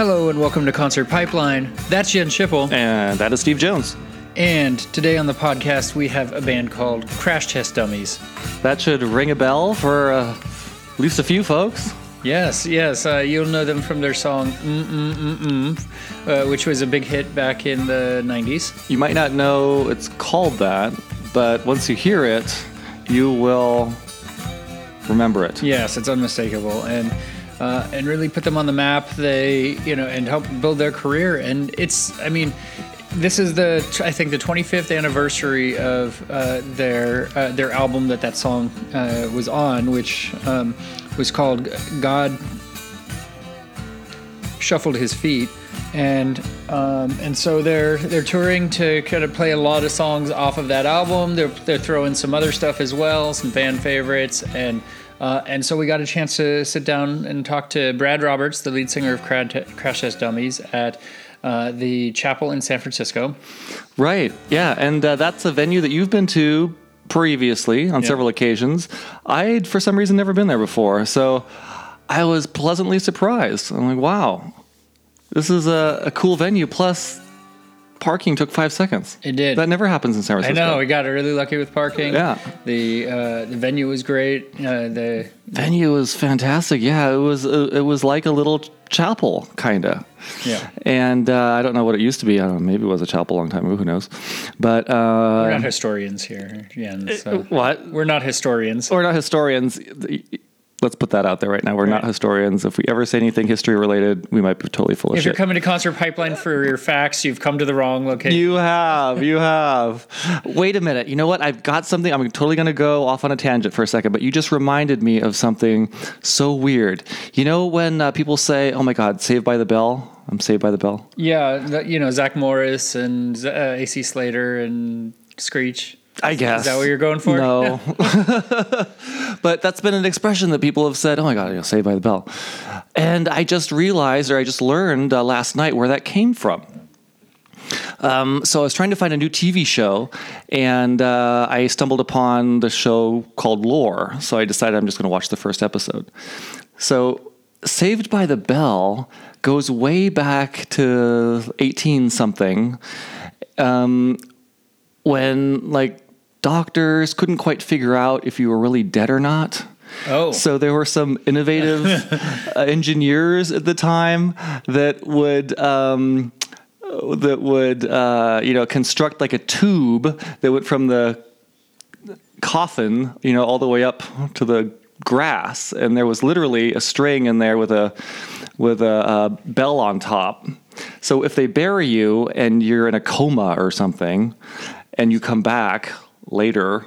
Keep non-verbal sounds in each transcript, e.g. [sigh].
Hello and welcome to Concert Pipeline. That's Jen Schipple. And that is Steve Jones. And today on the podcast, we have a band called Crash Test Dummies. That should ring a bell for uh, at least a few folks. Yes, yes. Uh, you'll know them from their song Mm Mm Mm Mm, uh, which was a big hit back in the 90s. You might not know it's called that, but once you hear it, you will remember it. Yes, it's unmistakable. And uh, and really put them on the map. They, you know, and help build their career. And it's, I mean, this is the I think the 25th anniversary of uh, their uh, their album that that song uh, was on, which um, was called God Shuffled His Feet, and um, and so they're they're touring to kind of play a lot of songs off of that album. They're they're throwing some other stuff as well, some fan favorites, and uh, and so we got a chance to sit down and talk to Brad Roberts, the lead singer of Crash Test Dummies, at uh, the chapel in San Francisco. Right. Yeah, and uh, that's a venue that you've been to previously on several occasions. I'd for some reason never been there before, so I was pleasantly surprised. I'm like, wow, this is a, a cool venue. Plus, parking took five seconds. It did. That never happens in San Francisco. I know. We got really lucky with parking. Yeah. The uh, the venue was great. Uh, the venue was fantastic. Yeah, it was. Uh, it was like a little chapel, kind of. Yeah. And uh, I don't know what it used to be. I don't know. Maybe it was a chapel a long time ago. Who knows? But uh, we're not historians here, Yeah. So what? We're not historians. We're not historians let's put that out there right now. We're right. not historians. If we ever say anything history related, we might be totally full of if shit. If you're coming to Concert Pipeline for your facts, you've come to the wrong location. You have. You have. Wait a minute. You know what? I've got something. I'm totally going to go off on a tangent for a second, but you just reminded me of something so weird. You know when uh, people say, "Oh my God, Saved by the Bell." I'm Saved by the Bell. Yeah, you know Zach Morris and uh, AC Slater and Screech. I guess. Is that what you're going for? No. [laughs] [laughs] but that's been an expression that people have said, oh my God, you'll Saved by the Bell. And I just realized, or I just learned uh, last night where that came from. Um, so I was trying to find a new TV show, and uh, I stumbled upon the show called Lore. So I decided I'm just going to watch the first episode. So Saved by the Bell goes way back to 18 something. Um, when like doctors couldn't quite figure out if you were really dead or not. Oh. So there were some innovative [laughs] uh, engineers at the time that would um, that would uh, you know construct like a tube that went from the coffin, you know, all the way up to the grass, and there was literally a string in there with a with a, a bell on top. So if they bury you and you're in a coma or something, and you come back later,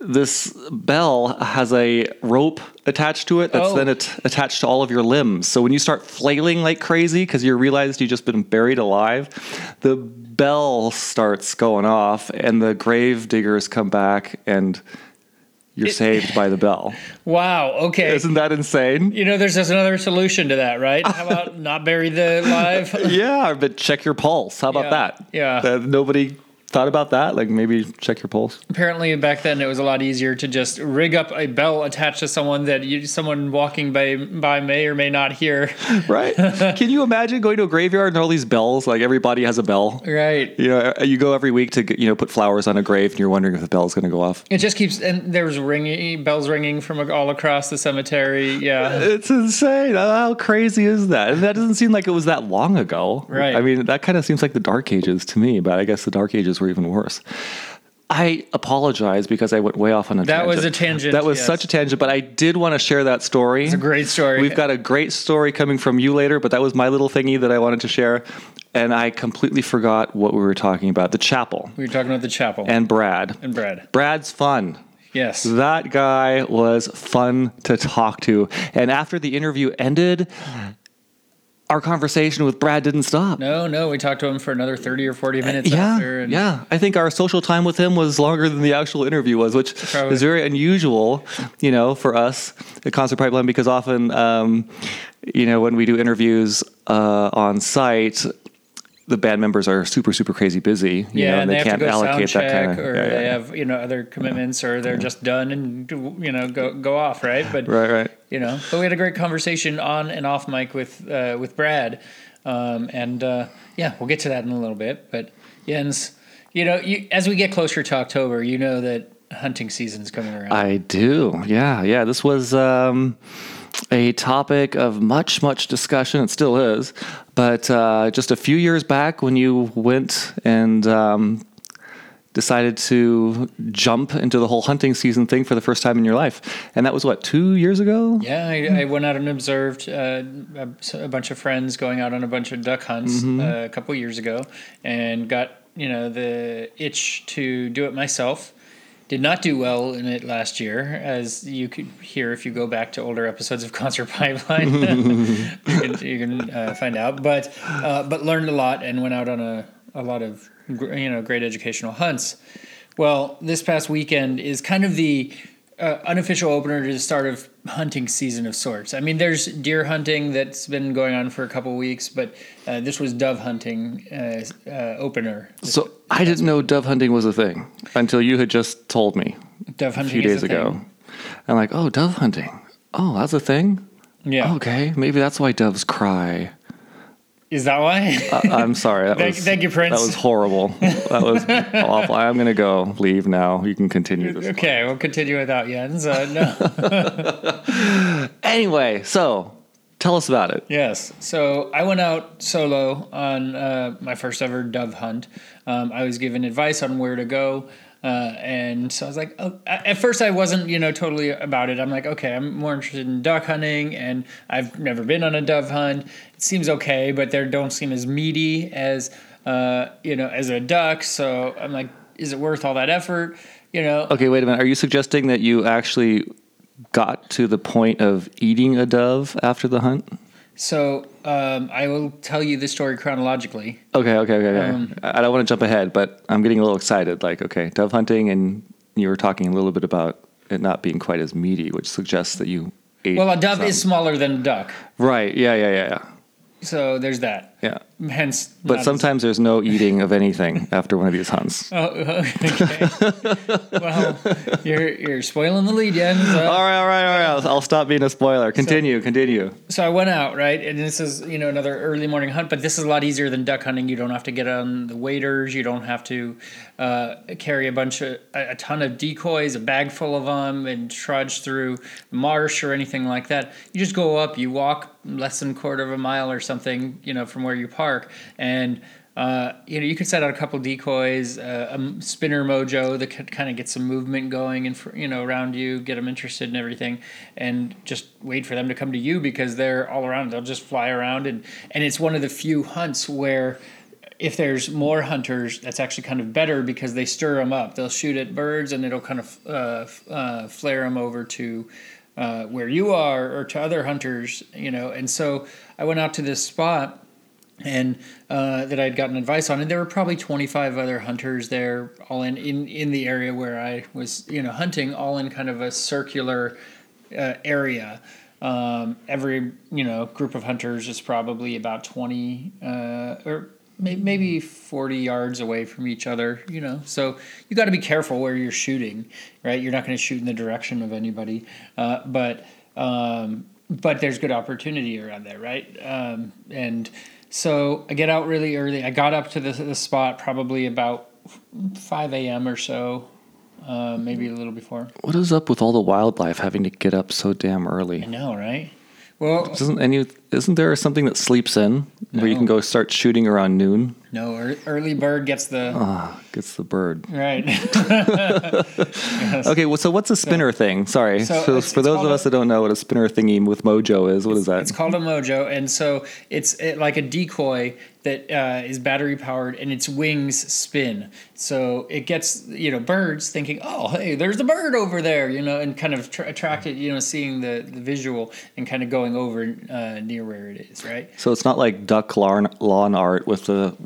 this bell has a rope attached to it that's oh. then at- attached to all of your limbs. So when you start flailing like crazy because you realized you've just been buried alive, the bell starts going off, and the grave diggers come back and you're it, [laughs] saved by the bell. Wow. Okay. Isn't that insane? You know, there's just another solution to that, right? How about [laughs] not bury the live? yeah, but check your pulse. How about yeah, that? Yeah. Uh, nobody thought about that? Like maybe check your pulse. Apparently, back then it was a lot easier to just rig up a bell attached to someone that you, someone walking by by may or may not hear. [laughs] Right? Can you imagine going to a graveyard and all these bells? Like everybody has a bell. Right. You know, uh, you go every week to you know put flowers on a grave, and you're wondering if the bell's going to go off. It just keeps and there's ringing bells ringing from all across the cemetery. Yeah, [laughs] it's insane. How crazy is that? And that doesn't seem like it was that long ago. Right. I mean, that kind of seems like the Dark Ages to me, but I guess the Dark Ages were even worse. I apologize because I went way off on a that tangent. was a tangent. That was yes. such a tangent, but I did want to share that story. It's a great story. We've got a great story coming from you later, but that was my little thingy that I wanted to share. And I completely forgot what we were talking about. The chapel. We were talking about the chapel. And Brad. And Brad. Brad's fun. Yes. That guy was fun to talk to. And after the interview ended, our conversation with Brad didn't stop. No, no, we talked to him for another 30 or 40 minutes yeah, after. And yeah, I think our social time with him was longer than the actual interview was, which Probably. is very unusual, you know, for us at Concert Pipeline because often, um, you know, when we do interviews uh, on site, the band members are super super crazy busy. You yeah, know, and they, to go sound check, kind of. or yeah, they yeah. have you know other commitments, or they're just done and you know go go off, right? But Right, right. You know, but we had a great conversation on and off mic with uh, with Brad, um, and uh, yeah, we'll get to that in a little bit. But Jens, you know, you, as we get closer to October, you know that hunting season's coming around. I do. Yeah, yeah. This was um, a topic of much, much discussion. It still is. But uh, just a few years back, when you went and um, decided to jump into the whole hunting season thing for the first time in your life, and that was what two years ago. yeah, I, I went out and observed uh, a, a bunch of friends going out on a bunch of duck hunts Mm-hmm. uh, a couple years ago, and got you know the itch to do it myself. Did not do well in it last year, as you could hear if you go back to older episodes of [laughs] Concert Pipeline. [laughs] you can, you can uh, find out. But uh, but learned a lot and went out on a, a lot of you know great educational hunts. Well, this past weekend is kind of the uh, unofficial opener to the start of hunting season of sorts. I mean, there's deer hunting that's been going on for a couple weeks, but uh, this was dove hunting uh, uh, opener. So I didn't know dove hunting was a thing until you had just told me Dove a few days a ago. thing. I'm like, oh, dove hunting. Oh, that's a thing. Yeah, Okay, maybe that's why doves cry. Is that why? Uh, I'm sorry. That [laughs] Thank- was, thank you, Prince. That was horrible. That was awful. I'm gonna go. Leave now. You can continue this. okay, we'll continue without Jens. Uh, no. [laughs] Anyway, so tell us about it. Yes. So I went out solo on uh, my first ever dove hunt. Um, I was given advice on where to go. Uh, and so I was like, oh, at first I wasn't, you know, totally about it. I'm like, okay, I'm more interested in duck hunting, and I've never been on a dove hunt. It seems okay, but they don't seem as meaty as, uh, you know, as a duck. So I'm like, is it worth all that effort? You know, Okay, wait a minute. Are you suggesting that you actually got to the point of eating a dove after the hunt? So um, I will tell you the story chronologically. Okay, okay, okay. okay. Um, I don't want to jump ahead, but I'm getting a little excited. Like, okay, dove hunting, and you were talking a little bit about it not being quite as meaty, which suggests that you ate. Well, a dove some. is smaller than a duck. right. Yeah, yeah, yeah, yeah. So there's that. Yeah. Hence, But not as- sometimes there's no eating of anything [laughs] after one of these hunts. Oh, [laughs] okay. well, you're you're spoiling the lead, Jens. Uh, All right, all right, all right. I'll, I'll stop being a spoiler. Continue, continue. so I went out right, and this is you know another early morning hunt, but this is a lot easier than duck hunting. You don't have to get on the waders. You don't have to uh, carry a bunch of a, a ton of decoys, a bag full of them, and trudge through marsh or anything like that. You just go up. You walk less than a quarter of a mile or something, you know, from where you park, and uh, you know, you could set out a couple decoys, uh, a spinner mojo that could kind of get some movement going and you know around you, get them interested in everything, and just wait for them to come to you because they're all around. They'll just fly around, and and it's one of the few hunts where if there's more hunters, that's actually kind of better because they stir them up. They'll shoot at birds, and it'll kind of uh, uh, flare them over to uh, where you are or to other hunters, you know. And so I went out to this spot and uh, that I'd gotten advice on, and there were probably 25 other hunters there, all in in in the area where I was, you know, hunting, all in kind of a circular uh, area. Um, every you know group of hunters is probably about 20 uh, or may- maybe 40 yards away from each other. You know, so you got to be careful where you're shooting, right? You're not going to shoot in the direction of anybody, uh, but um, but there's good opportunity around there, right? Um, and so I get out really early. I got up to the, the spot probably about 5 a.m. or so, uh, maybe a little before. What is up with all the wildlife having to get up so damn early? I know, right? Well, Isn't any? Isn't there something that sleeps in where you can go start shooting around noon? no, ear- early bird gets the Ah, gets the bird. right. [laughs] Okay, well, so what's a spinner thing? Sorry, So so, it's- for it's those of us that don't know what a spinner thingy with mojo is, what is that? It's called a mojo, and so it's it, like a decoy that uh, is battery powered, and its wings spin. So it gets you know birds thinking, oh hey, there's a bird over there, you know, and kind of tr- attracted, you know, seeing the the visual and kind of going over uh, near where it is, right? so it's not like duck lawn, lawn art with the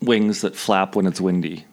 wings that flap when it's windy,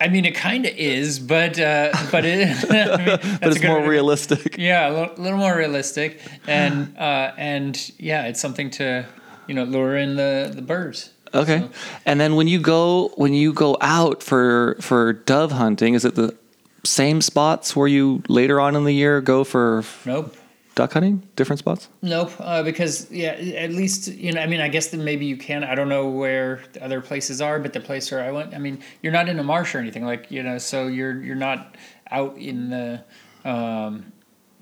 I mean, it kind of is, but uh, but it, I [laughs] mean, [laughs] but it's more realistic. Yeah, a little, little more realistic, and uh, and yeah, it's something to you know lure in the the birds. Okay. So- And then when you go when you go out for for dove hunting, is it the same spots where you later on in the year go for Nope. Duck hunting? Different spots? Nope, uh, because yeah, at least you know. I mean, I guess that maybe you can. I don't know where the other places are, but the place where I went, I mean, you're not in a marsh or anything like you know. So you're you're not out in the, um,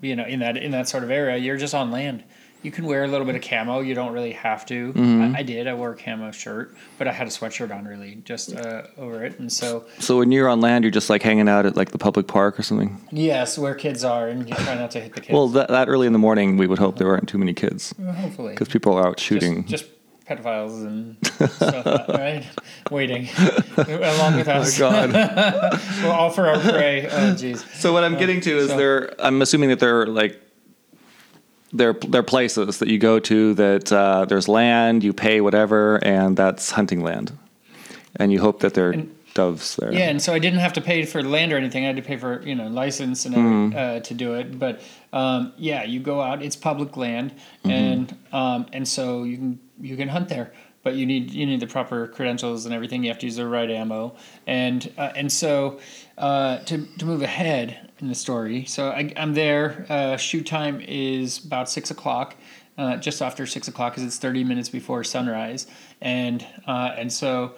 you know, in that in that sort of area. You're just on land. You can wear a little bit of camo. You don't really have to. I, I did. I wore a camo shirt, but I had a sweatshirt on really just uh, over it, and so So when you're on land, you're just like hanging out at like the public park or something. yes, where kids are, and you try not to hit the kids. Well, that, that early in the morning, we would hope there aren't too many kids hopefully, because people are out shooting. Just, just pedophiles and [laughs] stuff, right? Waiting [laughs] along with us. Oh God. [laughs] We're all for our prey. Oh, jeez. So what I'm getting to is so- there. I'm assuming that there are like there there are places that you go to that uh, there's land, you pay whatever, and that's hunting land, and you hope that there are doves there. Yeah, and so I didn't have to pay for land or anything. I had to pay for you know license and every, uh, to do it. But um, yeah, you go out. It's public land, and um, and so you can you can hunt there. But you need you need the proper credentials and everything. You have to use the right ammo, and uh, and so uh, to to move ahead in the story. So I, I'm there. Uh, shoot time is about six o'clock. Uh, just after six o'clock, because it's thirty minutes before sunrise, and uh, and so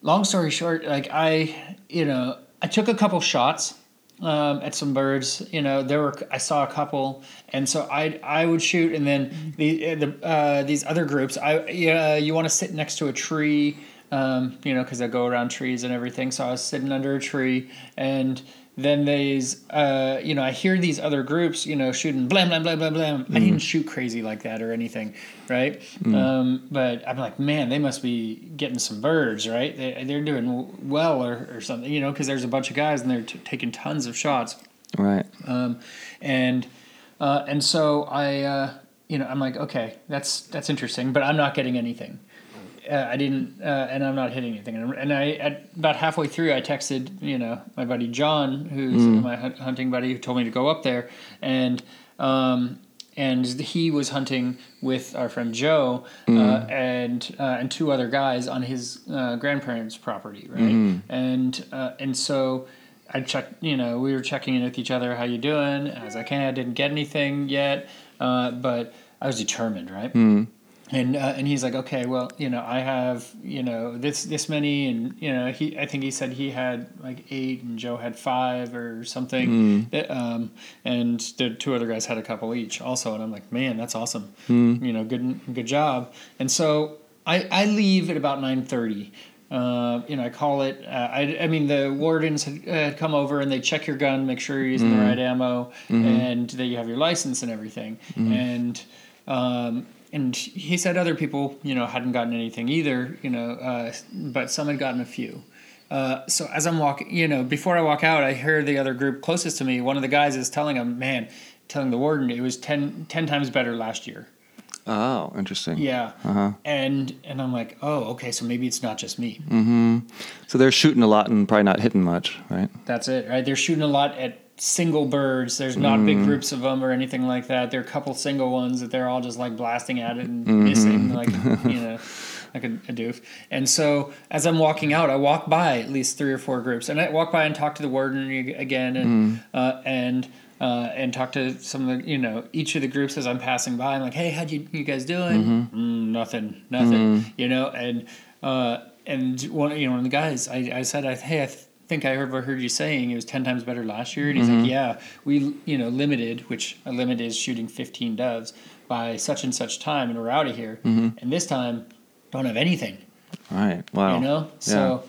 long story short, like I, you know, I took a couple shots um, at some birds. You know, there were I saw a couple, and so I I would shoot, and then the the uh, these other groups, I yeah, you want to sit next to a tree, um, you know, because I go around trees and everything. So I was sitting under a tree, and then these, uh, you know, I hear these other groups, you know, shooting blam blam blam blam blam. I didn't shoot crazy like that or anything, right? Um, but I'm like, man, they must be getting some birds, right? They, they're doing well or, or something, you know, because there's a bunch of guys and they're t- taking tons of shots Right. um, and uh, and so I, uh, you know, I'm like, okay, that's that's interesting, but I'm not getting anything. Uh, I didn't, uh, and I'm not hitting anything. And, and I, at about halfway through, I texted, you know, my buddy John, who's my hunting buddy, who told me to go up there, and um, and he was hunting with our friend Joe uh, and uh, and two other guys on his uh, grandparents' property, right? And uh, and so I checked, you know, we were checking in with each other. How you doing? As I can, I didn't get anything yet, uh, but I was determined, right? And uh, and he's like, okay, well, you know, I have, you know, this this many, and you know, he, I think he said he had like eight, and Joe had five or something, that, um, and the two other guys had a couple each, also. And I'm like, man, that's awesome, you know, good good job. And so I I leave at about nine thirty. Uh, you know, I call it. Uh, I, I mean, the wardens had, had come over and they check your gun, make sure you're using the right ammo, and that you have your license and everything. And um, and he said other people, you know, hadn't gotten anything either. You know, uh, but some had gotten a few. Uh, so as I'm walking, you know, before I walk out, I hear the other group closest to me. One of the guys is telling him, "Man, telling the warden it was 10, 10 times better last year." Oh, interesting. Yeah, Uh-huh. and and I'm like, oh, okay, so maybe it's not just me. Mm-hmm. So they're shooting a lot and probably not hitting much, right? That's it, right? They're shooting a lot at single birds. There's not big groups of them or anything like that. There are a couple single ones that they're all just like blasting at it and missing, like you know, like a, a doof. And so as I'm walking out, I walk by at least three or four groups, and I walk by and talk to the warden again, and uh, and. Uh, and talk to some of the, you know, each of the groups as I'm passing by. I'm like, hey, how you, you guys doing? Mm, nothing, nothing, you know. And uh, and one, you know, one of the guys, I, I said, I, hey, I th- think I heard what I heard you saying. It was ten times better last year, and he's like, mm-hmm. yeah, we, you know, limited, which a limit is shooting fifteen doves by such and such time, and we're out of here. Mm-hmm. And this time, don't have anything, Right. Wow. you know. So.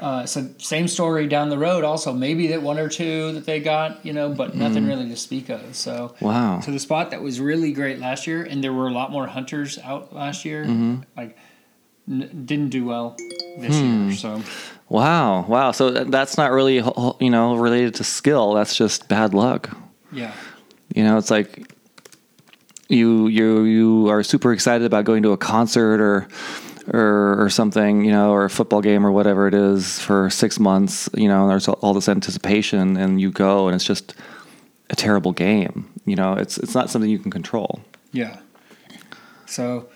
Uh, so same story down the road. Also, maybe that one or two that they got, you know, but mm-hmm. nothing really to speak of. So Wow. so the spot that was really great last year, and there were a lot more hunters out last year, like n- didn't do well this hmm. year. So Wow. Wow. So that's not really, you know, related to skill. That's just bad luck. yeah, You know, it's like you you you are super excited about going to a concert or or or something, you know, or a football game or whatever it is for six months. You know, and there's all this anticipation, and you go, and it's just a terrible game. You know, it's it's not something you can control. yeah. So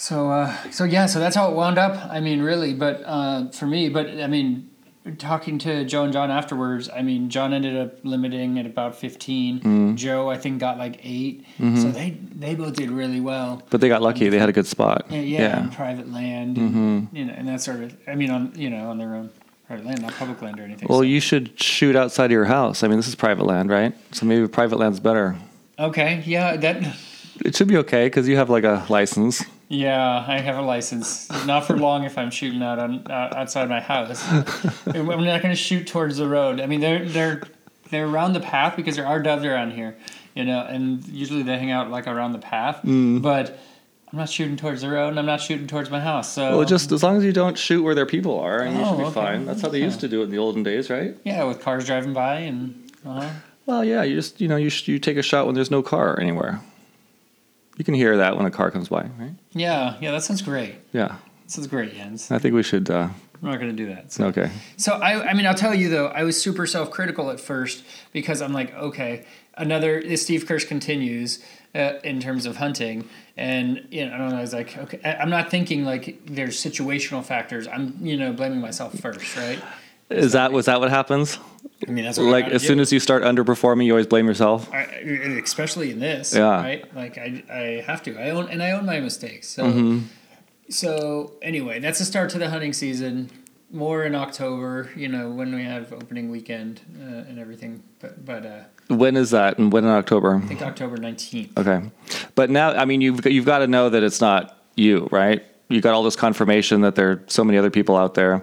So uh, so yeah, so that's how it wound up. I mean, really, but uh, for me, but I mean, talking to Joe and John afterwards, I mean, John ended up limiting at about 15. Mm. Joe, I think, got like 8 Mm-hmm. So they they both did really well. But they got lucky. They had a good spot. Yeah, yeah, on private land, and, you know, and that sort of. I mean, on you know, on their own private land, not public land or anything. Well, so- you should shoot outside of your house. I mean, this is private land, right? So maybe private land's better. okay, yeah, that. It should be okay because you have like a license. Yeah, I have a license. Not for long if I'm shooting out on uh, outside my house. [laughs] I'm not going to shoot towards the road. I mean, they're they're they're around the path because there are doves around here, you know, and usually they hang out like around the path. Mm. But I'm not shooting towards the road, and I'm not shooting towards my house. So Well, just as long as you don't shoot where their people are, and you Oh, should be okay. fine. That's how they used to do it in the olden days, right? yeah, with cars driving by and. Uh-huh. Well, yeah, you just you know you sh- you take a shot when there's no car anywhere. You can hear that when a car comes by, right? Yeah, yeah, that sounds great. Yeah, That sounds great, Jens. I think we should. Uh, I'm not going to do that. So. okay. So I, I mean, I'll tell you though, I was super self-critical at first because I'm like, okay, another the Steve Kirsch continues uh, in terms of hunting, and you know, I don't know. I was like, okay, I'm not thinking like there's situational factors. I'm you know blaming myself first, right? Is that was that what happens? I mean, that's what Like as soon as you start underperforming, you always blame yourself. I, especially in this, Yeah. right? Like I, I have to. I own and I own my mistakes. So, Mm-hmm. so anyway, that's the start to the hunting season. More in October, you know, when we have opening weekend uh, and everything. But but uh, When is that? And when in October? I think October nineteenth. Okay, but now I mean you've you've got to know that it's not you, right? You got all this confirmation that there are so many other people out there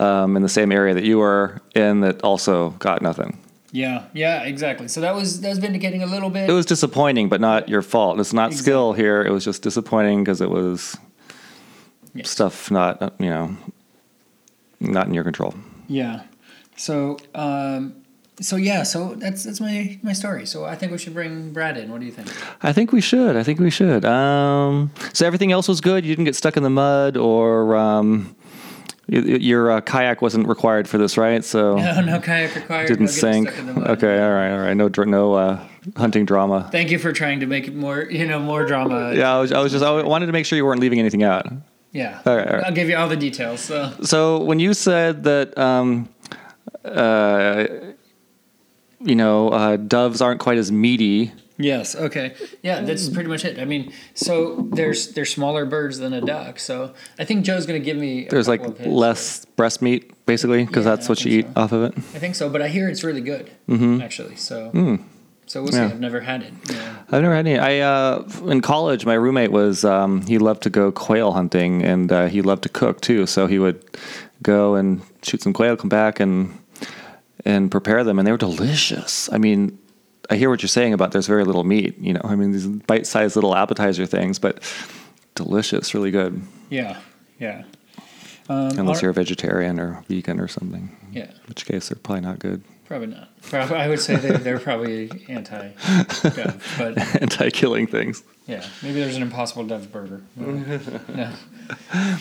um, in the same area that you were in that also got nothing. Yeah, yeah, exactly. So that was that was vindicating a little bit. It was disappointing, but not your fault. It's not skill here. It was just disappointing because it was Yes. stuff not you know not in your control. yeah. So um, so yeah, so that's that's my my story. So I think we should bring Brad in. What do you think? I think we should. I think we should. Um, so everything else was good. You didn't get stuck in the mud, or um, your uh, kayak wasn't required for this, right? So [laughs] No, no kayak required. didn't sink. stuck in the mud. Okay, all right, all right. No, no uh, hunting drama. Thank you for trying to make it more, you know, more drama. Yeah, I was, I was just. I wanted to make sure you weren't leaving anything out. Yeah. All right, all right. I'll give you all the details. So So when you said that, um, uh, you know, uh, doves aren't quite as meaty. Yes, okay, yeah, that's pretty much it. I mean, so there's they're smaller birds than a duck. So I think Joe's going to give me. A There's like less breast meat, basically, because Yeah, that's I what you think eat so. off of it. I think so, but I hear it's really good, actually. So. So we'll see. Mm-hmm. Yeah. I've never had it. Yeah. I've never had any. I uh, in college, my roommate was um, he loved to go quail hunting, and uh, he loved to cook too. So he would go and shoot some quail, come back and and prepare them, and they were delicious. I mean, I hear what you're saying about there's very little meat. You know, I mean these bite-sized little appetizer things, but delicious, really good. Yeah. Yeah. Um, Unless all- you're a vegetarian or vegan or something, Yeah. in which case they're probably not good. Probably not. Probably, I would say they're, they're probably anti dove, but [laughs] Anti-killing things. yeah, maybe there's an impossible dove burger. yeah.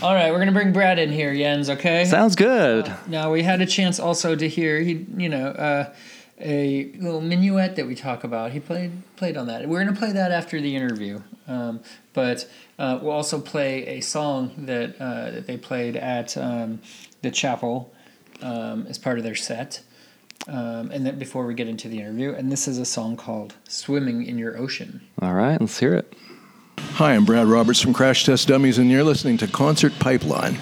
All right, we're gonna bring Brad in here, Jens. Okay. Sounds good. Now we had a chance also to hear he, you know, uh, a little minuet that we talk about. He played played on that. We're gonna play that after the interview, um, but uh, we'll also play a song that uh, that they played at um, the chapel um, as part of their set. Um, and then before we get into the interview, and this is a song called "Swimming in Your Ocean." All right, let's hear it. Hi, I'm Brad Roberts from Crash Test Dummies, and you're listening to Concert Pipeline.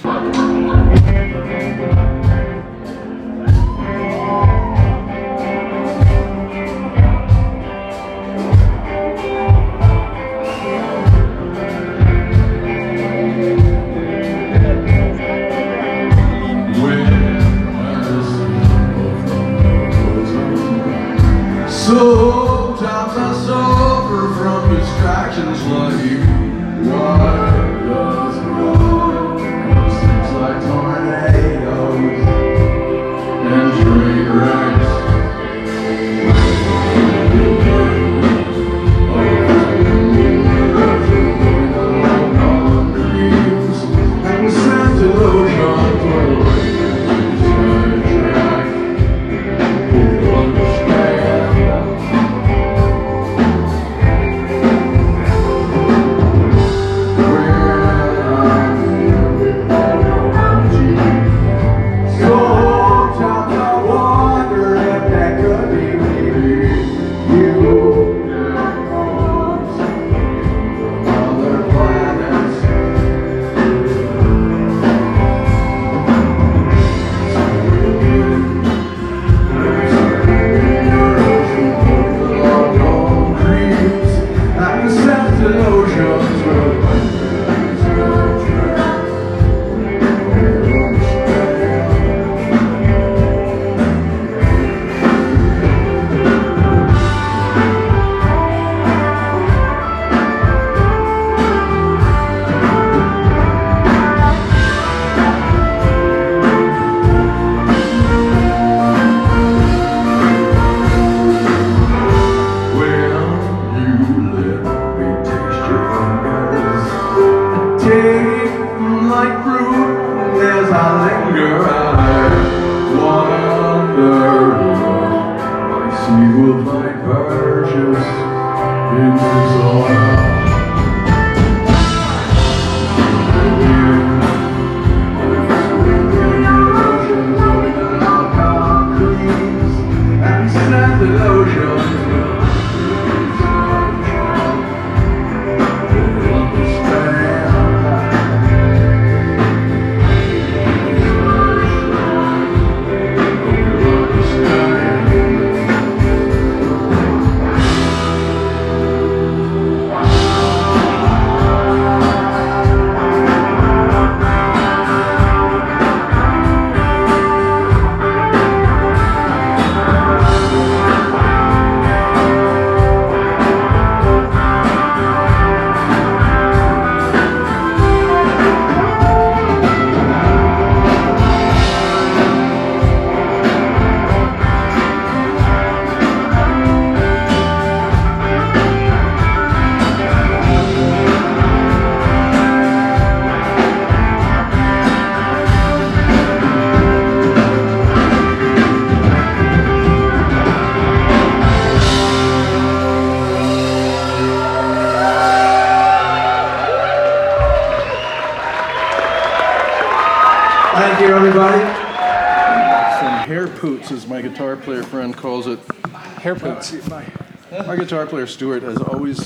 My guitar player Stuart has always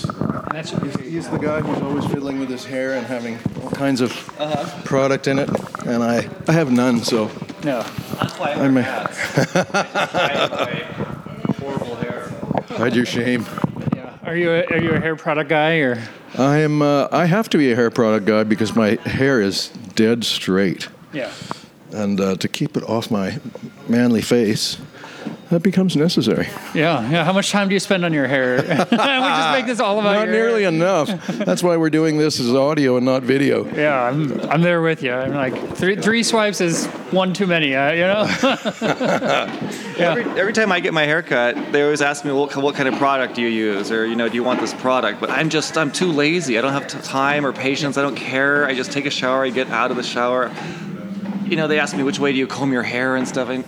That should be He's the guy who's always fiddling with his hair and having all kinds of product in it, and I, I have none, so no. I'm a, [laughs] Horrible hair. hide your shame. Yeah. Are you a, are you a hair product guy or? I am. Uh, I have to be a hair product guy because my hair is dead straight, Yeah. and uh, to keep it off my manly face, that becomes necessary. Yeah. Yeah. How much time do you spend on your hair? [laughs] we just make this all about Not your nearly hair. enough. That's why we're doing this as audio and not video. Yeah, I'm, I'm there with you. I'm like three three swipes is one too many. Uh, you know. [laughs] Every, every time I get my hair cut, they always ask me, what, what kind of product do you use? Or, you know, do you want this product? But I'm just, I'm too lazy. I don't have t- time or patience. I don't care. I just take a shower. I get out of the shower. You know, they ask me, which way do you comb your hair and stuff. And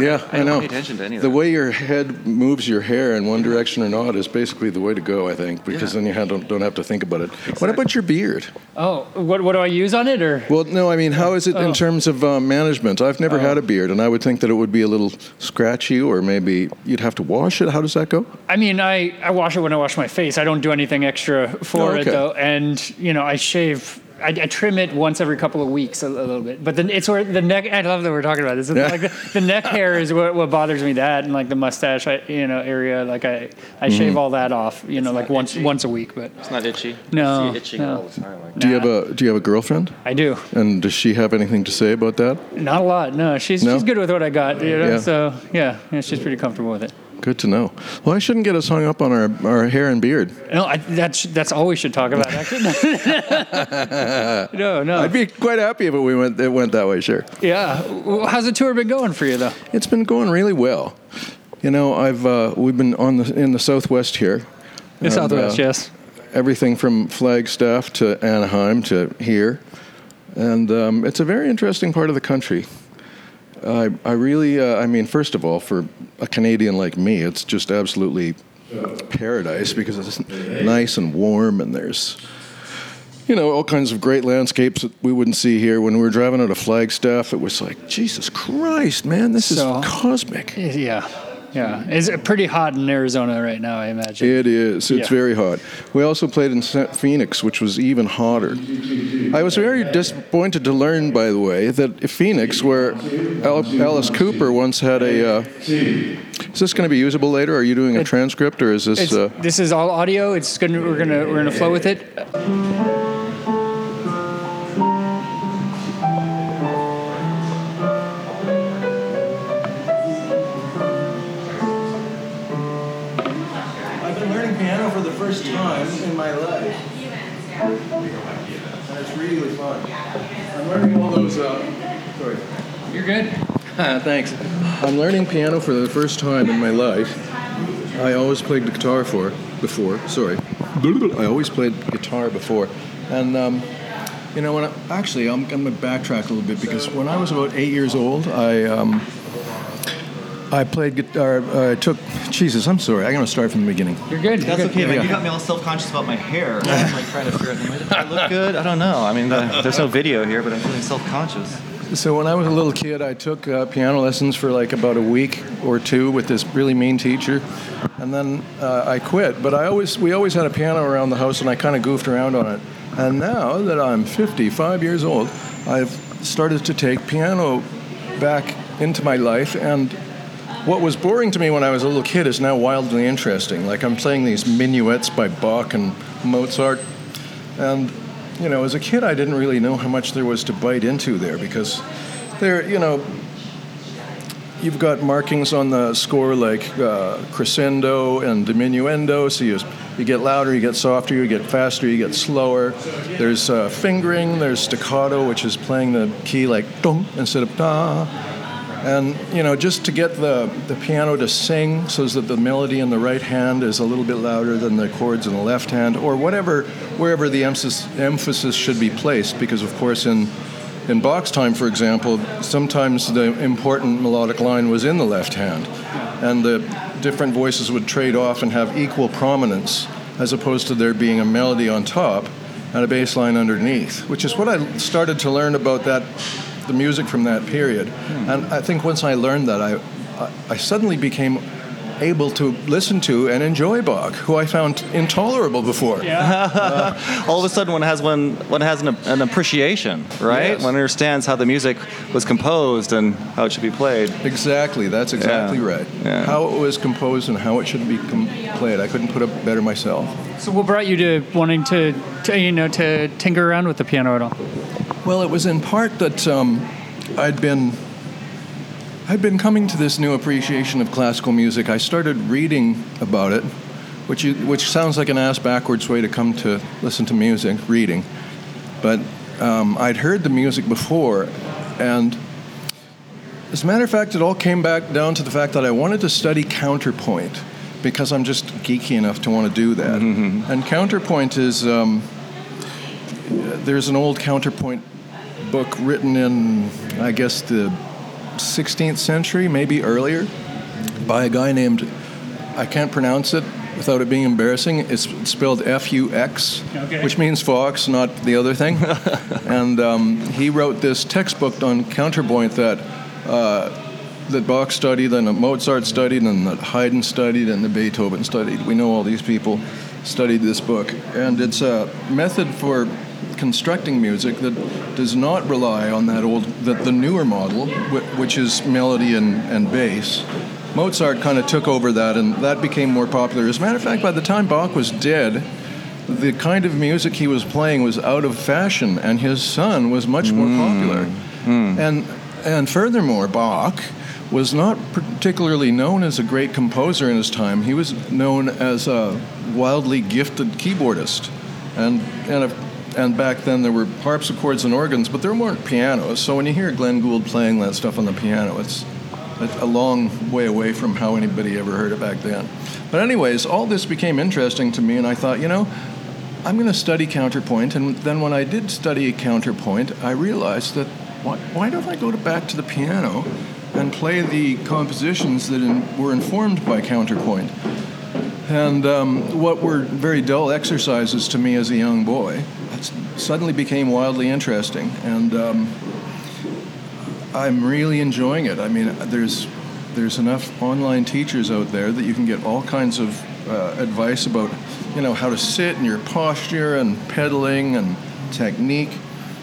Yeah, I, don't know. pay attention to any of the that. way your head moves your hair in one direction or not is basically the way to go, I think, because Yeah. then you don't, don't have to think about it. What about your beard? oh, what what do I use on it or? Well, no, I mean, how is it in Oh. terms of uh, management? I've never had a beard, and I would think that it would be a little scratchy, or maybe you'd have to wash it. How does that go? I mean, I, I wash it when I wash my face. I don't do anything extra for Oh, it though, and you know, I shave. I, I trim it once every couple of weeks a, a little bit, but then it's where the neck. I love that we're talking about this. Yeah. Like the, the neck [laughs] hair is what, what bothers me. That and like the mustache, I, you know, area. Like I, I shave Mm-hmm. all that off. You know, like once once a week. But it's not itchy. No, I see it itching no. all the time. Like, Do you have a Do you have a girlfriend? I do And does she have anything to say about that? not a lot. No, she's No? she's good with what I got. You know, Yeah. so yeah, yeah, she's pretty comfortable with it. Good to know. Well, I shouldn't get us hung up on our, our hair and beard. No, I, that's that's all we should talk about. Actually, [laughs] [laughs] no, no. I'd be quite happy if it we went it went that way. Sure. Yeah. Well, How's the tour been going for you, though? It's been going really well. You know, I've uh, we've been on the in the southwest here. In And, Southwest, uh, yes. everything from Flagstaff to Anaheim to here. And um, it's a very interesting part of the country. I, I really, uh, I mean, first of all, for a Canadian like me, it's just absolutely paradise because it's nice and warm and there's, you know, all kinds of great landscapes that we wouldn't see here. When we were driving out of Flagstaff, it was like, Jesus Christ, man, this So- is cosmic. Yeah. Yeah. It's pretty hot in Arizona right now, I imagine. It is. It's Yeah. very hot. We also played in Phoenix, which was even hotter. I was very disappointed to learn, by the way, that Phoenix, where Alice Cooper once had a. Uh, is this going to be usable later? Are you doing a transcript, or is this? Uh, this is all audio. It's gonna we're gonna we're gonna flow with it. Really fun. I'm learning all those. Uh, sorry. You're good. [laughs] Thanks. I'm learning piano for the first time in my life. I always played the guitar for before. Sorry, I always played guitar before, and um, you know when I, actually I'm, I'm gonna backtrack a little bit because when I was about eight years old, I um, I played guitar. Uh, I took. Jesus, I'm sorry. I'm going to start from the beginning. You're good. That's you're good. okay, man. Yeah. You got me all self-conscious about my hair. I'm like trying to figure out, do I look good? I don't know. I mean, the, there's no video here, but I'm feeling self-conscious. So when I was a little kid, I took uh, piano lessons for like about a week or two with this really mean teacher, and then uh, I quit. But I always we always had a piano around the house, and I kind of goofed around on it. And now that I'm 55 years old, I've started to take piano back into my life, and what was boring to me when I was a little kid is now wildly interesting. Like I'm playing these minuets by Bach and Mozart, and you know, as a kid, I didn't really know how much there was to bite into there because there, you know, you've got markings on the score like uh, crescendo and diminuendo, so you, you get louder, you get softer, you get faster, you get slower. There's uh, fingering, there's staccato, which is playing the key like dum instead of da. And you know, just to get the, the piano to sing so that the melody in the right hand is a little bit louder than the chords in the left hand, or whatever, wherever the emphasis, emphasis should be placed, because of course in in Bach's time, for example, sometimes the important melodic line was in the left hand, and the different voices would trade off and have equal prominence, as opposed to there being a melody on top and a bass line underneath, which is what I started to learn about that, the music from that period. Hmm. And I think once I learned that, I, I, I suddenly became able to listen to and enjoy Bach, who I found intolerable before. Yeah, [laughs] All of a sudden, one has one one has an, an appreciation, right? Yes. One understands how the music was composed and how it should be played. Exactly, that's exactly Yeah. right. Yeah. How it was composed and how it should be com- played, I couldn't put it better myself. So, what brought you to wanting to, to, you know, to tinker around with the piano at all? Well, it was in part that um, I'd been I'd been coming to this new appreciation of classical music. I started reading about it, which you, which sounds like an ass backwards way to come to listen to music, reading. But um, I'd heard the music before, and as a matter of fact, it all came back down to the fact that I wanted to study counterpoint because I'm just geeky enough to want to do that. And counterpoint is um, there's an old counterpoint book written in, I guess, the 16th century, maybe earlier, by a guy named, I can't pronounce it without it being embarrassing. It's spelled F U X, which means fox, not the other thing. [laughs] and um, he wrote this textbook on counterpoint that. Uh, that Bach studied, and that Mozart studied, and that Haydn studied, and that Beethoven studied. We know all these people studied this book, and it's a method for constructing music that does not rely on that old, that the newer model, which is melody and, and bass. Mozart kind of took over that, and that became more popular. As a matter of fact, by the time Bach was dead, the kind of music he was playing was out of fashion, and his son was much more mm. popular. Mm. And and furthermore, Bach was not particularly known as a great composer in his time. He was known as a wildly gifted keyboardist, and and a, and back then there were harpsichords and organs, but there weren't pianos. So when you hear Glenn Gould playing that stuff on the piano, it's a long way away from how anybody ever heard it back then. But anyways, all this became interesting to me, and I thought, you know, I'm going to study counterpoint. And then when I did study counterpoint, I realized that why, why don't I go to back to the piano and play the compositions that in, were informed by counterpoint? And um, what were very dull exercises to me as a young boy suddenly became wildly interesting. And um, I'm really enjoying it. I mean, there's there's enough online teachers out there that you can get all kinds of uh, advice about, you know, how to sit and your posture and pedaling and technique.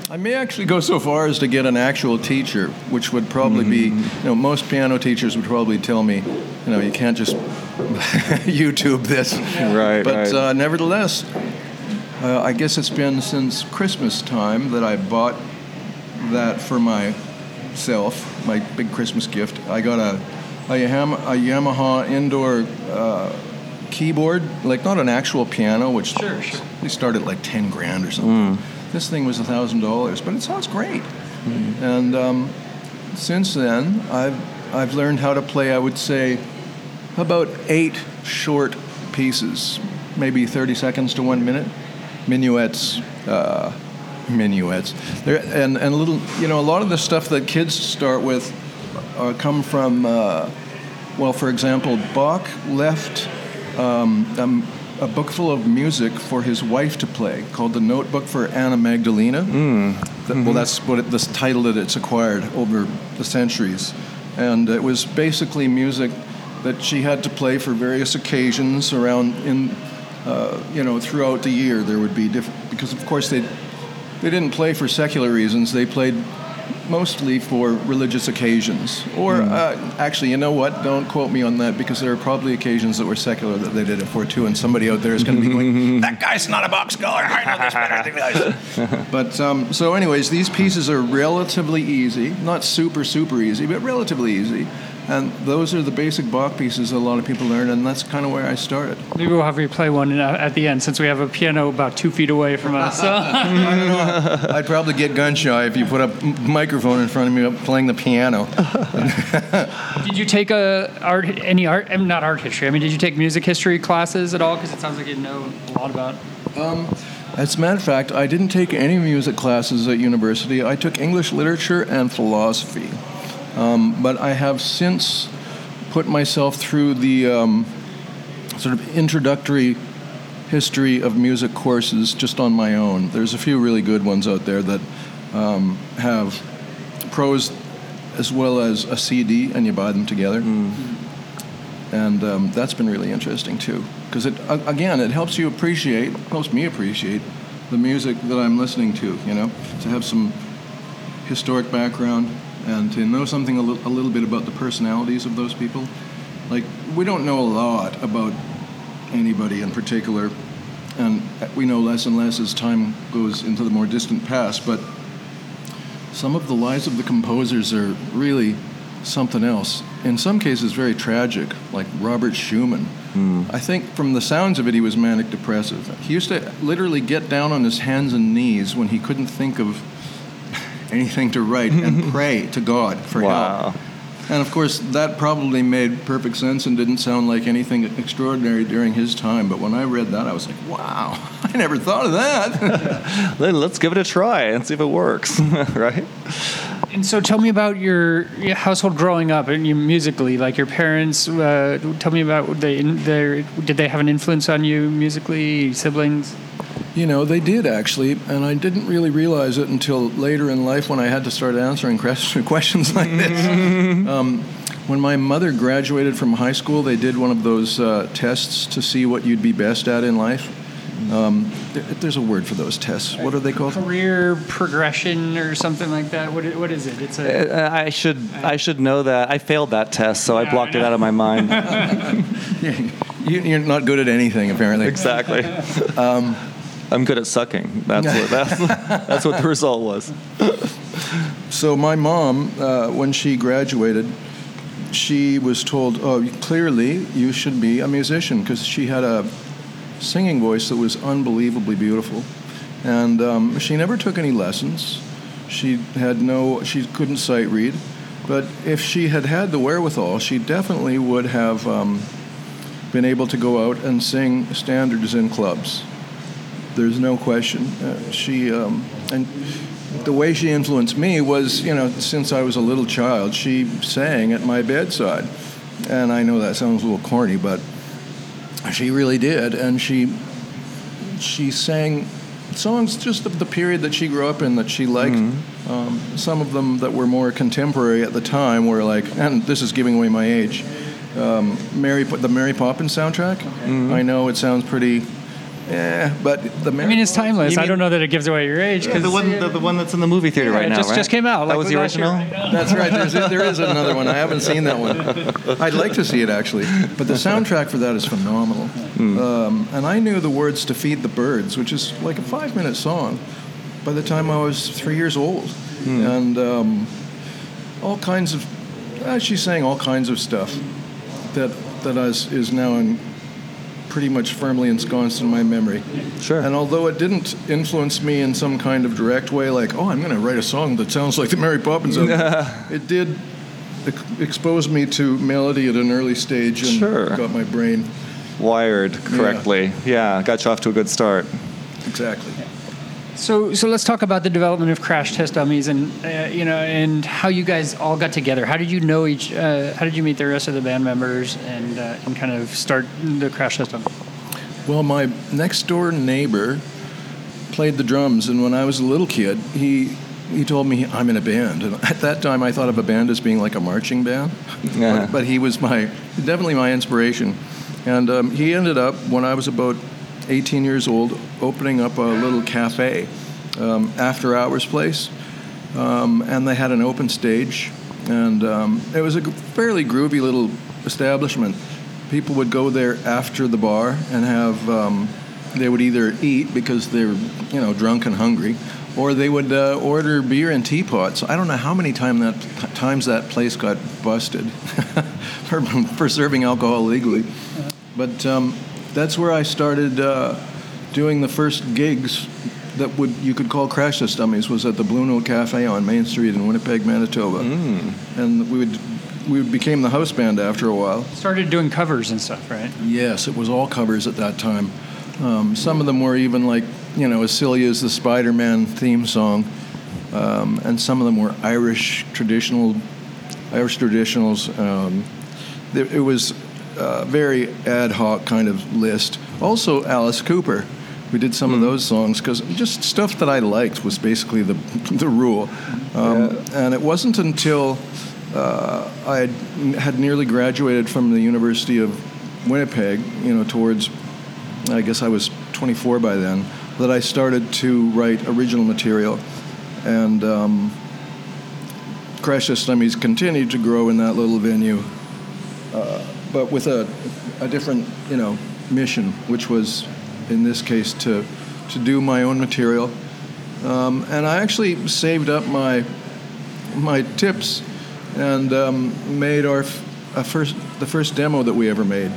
I may actually go so far as to get an actual teacher, which would probably be, you know, most piano teachers would probably tell me, you know, you can't just [laughs] YouTube this. Right, But right. Uh, nevertheless, uh, I guess it's been since Christmas time that I bought that for myself, my big Christmas gift. I got a a, Yam- a Yamaha indoor uh, keyboard, like not an actual piano, which Sure, sure. they start at like ten grand or something. This thing was a thousand dollars, but it sounds great. And um, since then, I've I've learned how to play. I would say about eight short pieces, maybe 30 seconds to one minute, minuets, uh, minuets. There, and, and little, you know, a lot of the stuff that kids start with uh, come from uh, well, for example, Bach left um, um, a book full of music for his wife to play called the Notebook for Anna Magdalena. That- Well, that's what it, this title that it's acquired over the centuries, and it was basically music that she had to play for various occasions around in, uh, you know, throughout the year. There would be different because, of course, they they didn't play for secular reasons. They played mostly for religious occasions. Or uh, actually, you know what? Don't quote me on that because there are probably occasions that were secular that they did it for too, and somebody out there is going to be going, [laughs] "That guy's not a Bach scholar. I know this better than guys." [laughs] but um, so, anyways, these pieces are relatively easy, not super super easy, but relatively easy. And those are the basic Bach pieces that a lot of people learn, and that's kind of where I started. Maybe we'll have you play one uh, at the end since we have a piano about two feet away from us. [laughs] So. [laughs] I'd probably get gun shy if you put a microphone in front of me playing the piano. [laughs] did you take a art any art? um, Not art history. I mean, did you take music history classes at all? Because it sounds like you know a lot about. Um, As a matter of fact, I didn't take any music classes at university. I took English literature and philosophy. Um, but I have since put myself through the um, sort of introductory history of music courses just on my own. There's a few really good ones out there that um, have prose as well as a CD, and you buy them together. And um, that's been really interesting too, because it again it helps you appreciate, helps me appreciate the music that I'm listening to. You know, to have some historic background and to know something a, li- a little bit about the personalities of those people. Like we don't know a lot about anybody in particular, and we know less and less as time goes into the more distant past. But some of the lives of the composers are really something else. In some cases, very tragic, like Robert Schumann. Hmm. I think from the sounds of it, he was manic depressive. He used to literally get down on his hands and knees when he couldn't think of anything to write and [laughs] pray to God for Wow. help. And of course, that probably made perfect sense and didn't sound like anything extraordinary during his time. But when I read that, I was like, wow, [laughs] I never thought of that. [laughs] Then let's give it a try and see if it works, right? And so, tell me about your, your household growing up and you musically. Like your parents. Uh, tell me about they, their. Did they have an influence on you musically? Siblings. You know, they did actually, and I didn't really realize it until later in life when I had to start answering [laughs] questions like this. um, when my mother graduated from high school, they did one of those uh, tests to see what you'd be best at in life. Um, there, there's a word for those tests. What are they called? Career progression or something like that. What, what is it? It's a. Uh, I should I should know that. I failed that test, so I blocked I it out of my mind. [laughs] [laughs] You, you're not good at anything, apparently. exactly. I'm good at sucking. That's what that's, [laughs] that's what the result was. So my mom, uh, when she graduated, she was told, "Oh, clearly you should be a musician," because she had a singing voice that was unbelievably beautiful, and um, she never took any lessons. She had no, she couldn't sight read, but if she had had the wherewithal, she definitely would have um, been able to go out and sing standards in clubs. There's no question. Uh, she um, and the way she influenced me was, you know, since I was a little child, she sang at my bedside, and I know that sounds a little corny, but she really did, and she she sang songs just of the period that she grew up in that she liked. Um, some of them that were more contemporary at the time were like, and this is giving away my age. Um, Mary, the Mary Poppins soundtrack. I know it sounds pretty, eh, but the Mary I mean, it's timeless. You I don't know that it gives away your age because The one, the, the one that's in the movie theater Yeah, right it now, just- right? just came out, That like, was the original. right? That's right. There's, there is another one. I haven't seen that one. I'd like to see it actually, but the soundtrack for that is phenomenal. Um, and I knew the words to "Feed the Birds," which is like a five-minute song, by the time I was three years old, and um, all kinds of. Uh, she sang all kinds of stuff that that is, is now in pretty much firmly ensconced in my memory. Sure. And although it didn't influence me in some kind of direct way, like, oh, I'm going to write a song that sounds like the Mary Poppins album, [laughs] it did ex- expose me to melody at an early stage and Sure. got my brain. Wired correctly. Yeah. got you off to a good start. Exactly. So, so let's talk about the development of Crash Test Dummies, and uh, you know, and how you guys all got together. How did you know each? Uh, how did you meet the rest of the band members, and uh, and kind of start the Crash Test Dummies? Well, my next door neighbor played the drums, and when I was a little kid, he he told me I'm in a band, and at that time I thought of a band as being like a marching band, Yeah. but, but he was my definitely my inspiration, and um, he ended up when I was about 18 years old opening up a little cafe, um, after hours place, um, and they had an open stage, and um, it was a fairly groovy little establishment. People would go there after the bar and have um, they would either eat because they're, you know drunk and hungry, or they would uh, order beer in teapots. I don't know how many time that times that place got busted [laughs] for, for serving alcohol legally, but um, that's where I started uh, doing the first gigs that would you could call crash test dummies was at the Blue Note Cafe on Main Street in Winnipeg, Manitoba, and we would we became the house band after a while. Started doing covers and stuff, right? Yes, it was all covers at that time. Um, some of them were even like you know as silly as the Spider-Man theme song, um, and some of them were Irish traditional Irish traditionals. Um, it, it was very ad hoc kind of list. Also, Alice Cooper. We did some of those songs because just stuff that I liked was basically the [laughs] the rule. Um, And it wasn't until uh, I had, had nearly graduated from the University of Winnipeg, you know, towards I guess I was 24 by then, that I started to write original material, and um, Crash Dummies continued to grow in that little venue, uh, but with a, a different, you know, mission, which was, in this case, to to do my own material, um, and I actually saved up my my tips and um, made our first the first demo that we ever made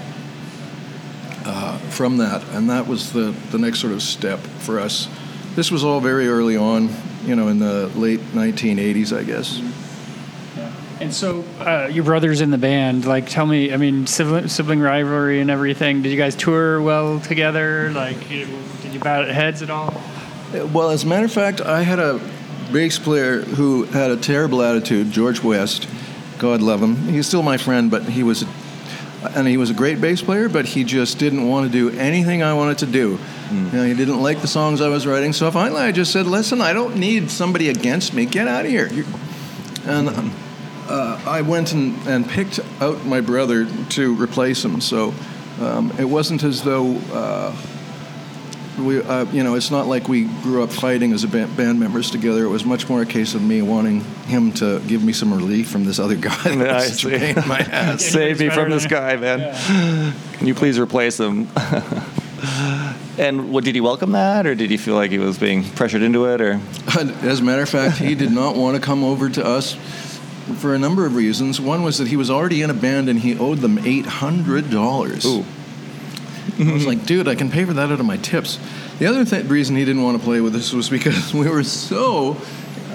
uh, from that, and that was the the next sort of step for us. This was all very early on, you know, in the late 1980s, I guess. And so, uh, your brothers in the band, like, tell me, I mean, sibling, sibling rivalry and everything. Did you guys tour well together? Like, did you bat heads at all? Well, as a matter of fact, I had a bass player who had a terrible attitude, George West. God love him. He's still my friend, but he was, and he was a great bass player, but he just didn't want to do anything I wanted to do. You know, he didn't like the songs I was writing. So finally, I just said, "Listen, I don't need somebody against me. Get out of here." You- And um, uh, I went and, and picked out my brother to replace him. So um, it wasn't as though. Uh, we, uh, you know, it's not like we grew up fighting as a band, band members together. It was much more a case of me wanting him to give me some relief from this other guy. [laughs] that I was such a see. my [laughs] ass. Save me from this guy, man. [laughs] Can you please replace him? and what did he welcome that, or did he feel like he was being pressured into it, or? As a matter of fact, he did not want to come over to us for a number of reasons. One was that he was already in a band and he owed them eight hundred dollars. Ooh. I was like, dude, I can pay for that out of my tips. The other th- reason he didn't want to play with us was because [laughs] we were so,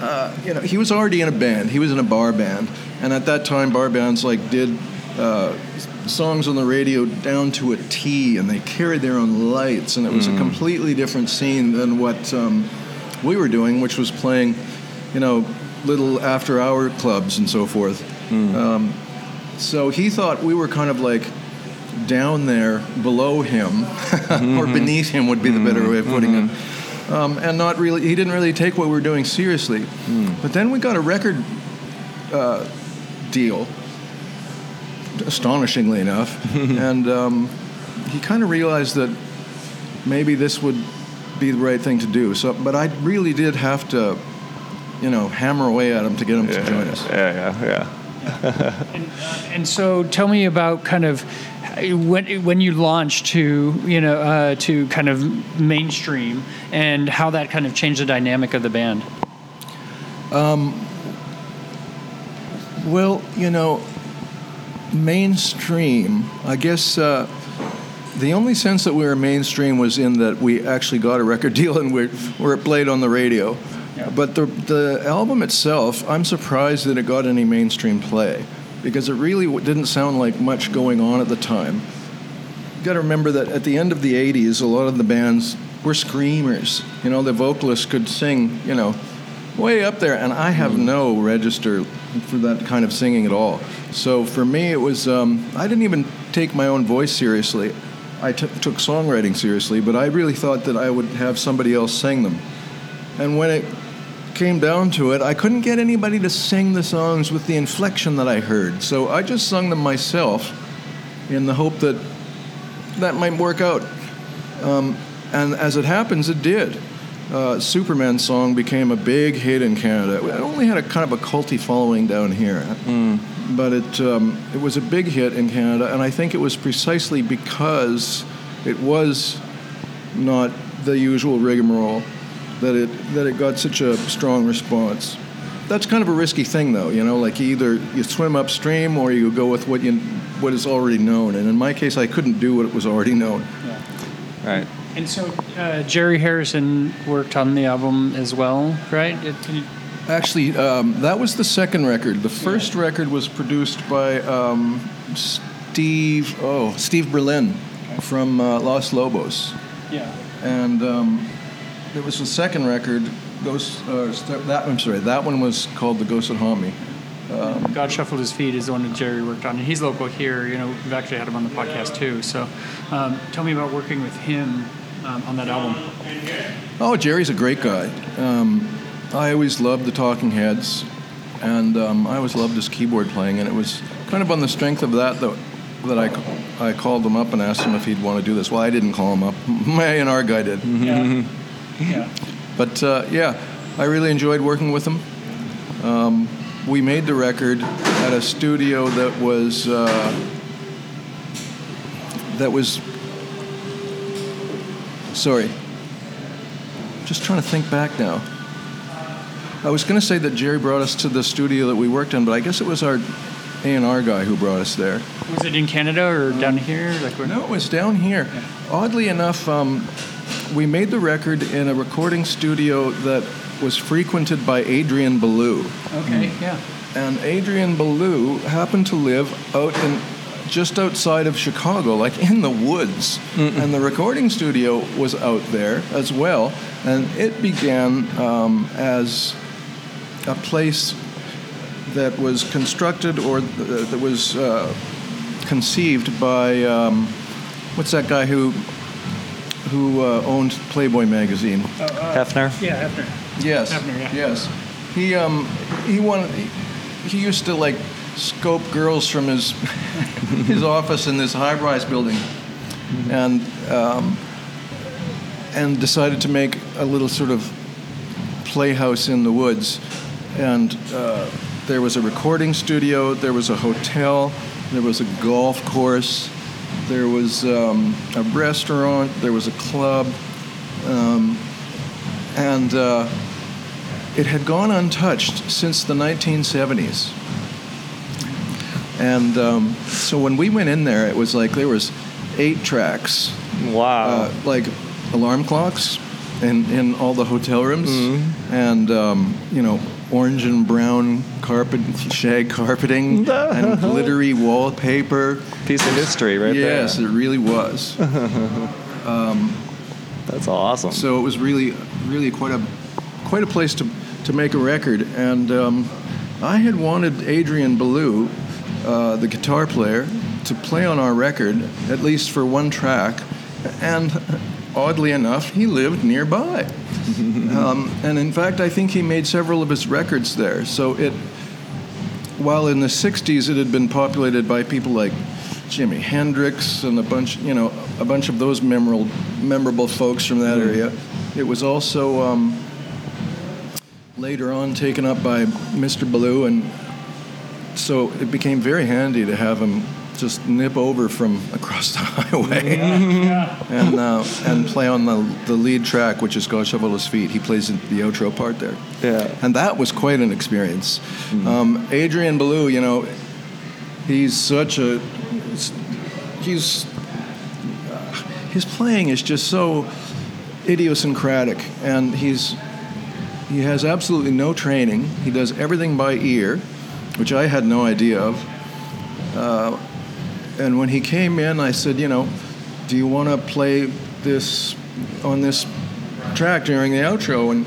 uh, you know, he was already in a band. He was in a bar band, and at that time, bar bands like did uh, songs on the radio down to a T, and they carried their own lights, and it was a completely different scene than what um, we were doing, which was playing, you know, little after-hour clubs and so forth. Um, so he thought we were kind of like down there below him, [laughs] or beneath him would be the better way of putting it. Um, and not really, he didn't really take what we were doing seriously. But then we got a record uh, deal, astonishingly enough, [laughs] and um, he kind of realized that maybe this would be the right thing to do. So, but I really did have to, you know, hammer away at them to get him to join us. Yeah, yeah, yeah. [laughs] And, uh, and so, tell me about kind of when when you launched to you know uh, to kind of mainstream and how that kind of changed the dynamic of the band. Well, you know, mainstream, I guess uh, the only sense that we were mainstream was in that we actually got a record deal and we're, where it played on the radio. Yeah. But the, the album itself, I'm surprised that it got any mainstream play because it really didn't sound like much going on at the time. You got to remember that at the end of the 80s, a lot of the bands were screamers. You know, the vocalist could sing, you know, way up there, and I have no register for that kind of singing at all. So for me, it was um, I didn't even take my own voice seriously. I t- took songwriting seriously, but I really thought that I would have somebody else sing them. And when it came down to it, I couldn't get anybody to sing the songs with the inflection that I heard. So I just sung them myself in the hope that that might work out. Um, and as it happens, it did. Uh, Superman song became a big hit in Canada. It only had a kind of a culty following down here, but it um, it was a big hit in Canada, and I think it was precisely because it was not the usual rigmarole that it that it got such a strong response. That's kind of a risky thing, though. You know, like either you swim upstream or you go with what you what is already known. And in my case, I couldn't do what was already known. Right. And so uh, Jerry Harrison worked on the album as well, right? It- can you- Actually, um, that was the second record. The first record was produced by um, Steve. Oh, Steve Berlin from uh, Los Lobos, yeah. and um, it was the second record. Ghost. Uh, st- that I'm sorry. That one was called The Ghosts that Haunt Me. God Shuffled His Feet is the one that Jerry worked on, and he's local here. You know, we've actually had him on the podcast too. So, um, tell me about working with him um, on that album. Oh, Jerry's a great guy. Um, I always loved the Talking Heads, and um, I always loved his keyboard playing. And it was kind of on the strength of that that, that I, I called him up and asked him if he'd want to do this. Well, I didn't call him up. [laughs] My A&R guy did. Yeah. Yeah. But uh, yeah, I really enjoyed working with him. Um, we made the record at a studio that was uh, that was. Sorry. Just trying to think back now. I was going to say that Jerry brought us to the studio that we worked in, but I guess it was our A&R guy who brought us there. Was it in Canada or down here? Like where? No, it was down here. Oddly enough, um, we made the record in a recording studio that was frequented by Adrian Belew. Okay. Yeah. And Adrian Belew happened to live out in just outside of Chicago, like in the woods. And the recording studio was out there as well. And it began um, as a place that was constructed or th- that was uh, conceived by um, what's that guy who who uh, owned Playboy magazine? Hefner. Yeah, Hefner. Yes. Hefner, yeah. Yes. He um he wanted he, he used to like scope girls from his [laughs] his office in this high-rise building, and um, and decided to make a little sort of playhouse in the woods, and uh, there was a recording studio, there was a hotel, there was a golf course, there was um, a restaurant, there was a club, um, and uh, it had gone untouched since the 1970s. And um, so when we went in there, it was like there was eight tracks, Wow. uh, like alarm clocks, in, in all the hotel rooms, and um, you know orange and brown carpet, shag carpeting, [laughs] and glittery wallpaper. Piece of history right yes, there. it really was. [laughs] That's awesome. So it was really, really quite a, quite a place to, to make a record. And um, I had wanted Adrian Belew, uh, the guitar player, to play on our record at least for one track. And oddly enough, he lived nearby. [laughs] um, and in fact, I think he made several of his records there. So it, while in the '60s it had been populated by people like Jimi Hendrix and a bunch, you know, a bunch of those memorable, memorable folks from that area. It was also um, later on taken up by Mr. Belew, and so it became very handy to have him just nip over from across the [laughs] highway and uh, and play on the the lead track, which is God Shovel Feet. He plays the outro part there. Yeah. And that was quite an experience. Um, Adrian Belew, you know, he's such a he's his playing is just so idiosyncratic, and he's he has absolutely no training. He does everything by ear, which I had no idea of. Uh, and when he came in, I said, you know, do you want to play this on this track during the outro, and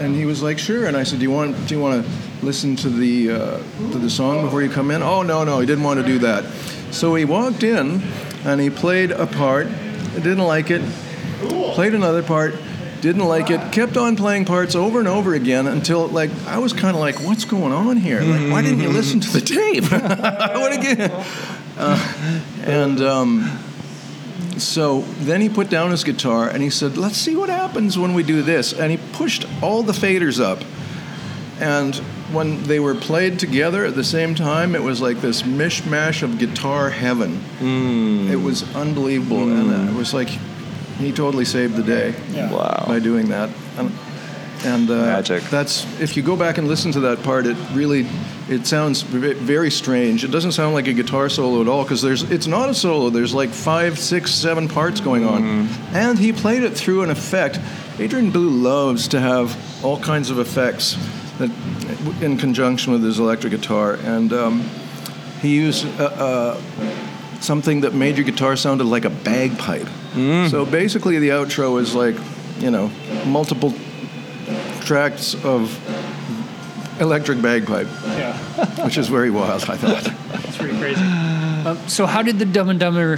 and he was like, sure. And I said, do you want do you want to listen to the uh, to the song before you come in? Oh no, no, he didn't want to do that. So he walked in, and he played a part. Didn't like it. Played another part. Didn't like it. Kept on playing parts over and over again until like I was kind of like, what's going on here? Like, why didn't you listen to the tape? [laughs] what again? Uh, and. Um, so then he put down his guitar and he said, Let's see what happens when we do this. And he pushed all the faders up. And when they were played together at the same time, it was like this mishmash of guitar heaven. It was unbelievable. And uh, it was like he totally saved the day Wow. by doing that. And, and uh, Magic. That's if you go back and listen to that part, it really it sounds very strange. It doesn't sound like a guitar solo at all because there's it's not a solo. There's like five, six, seven parts going on, Mm-hmm. and he played it through an effect. Adrian Belew loves to have all kinds of effects that in conjunction with his electric guitar, and um, he used. Uh, uh, something that made your guitar sounded like a bagpipe. So basically, the outro is like, you know, multiple tracks of electric bagpipe, Yeah, which is very wild, I thought. that's pretty crazy. Um, so, how did the Dumb and Dumber uh,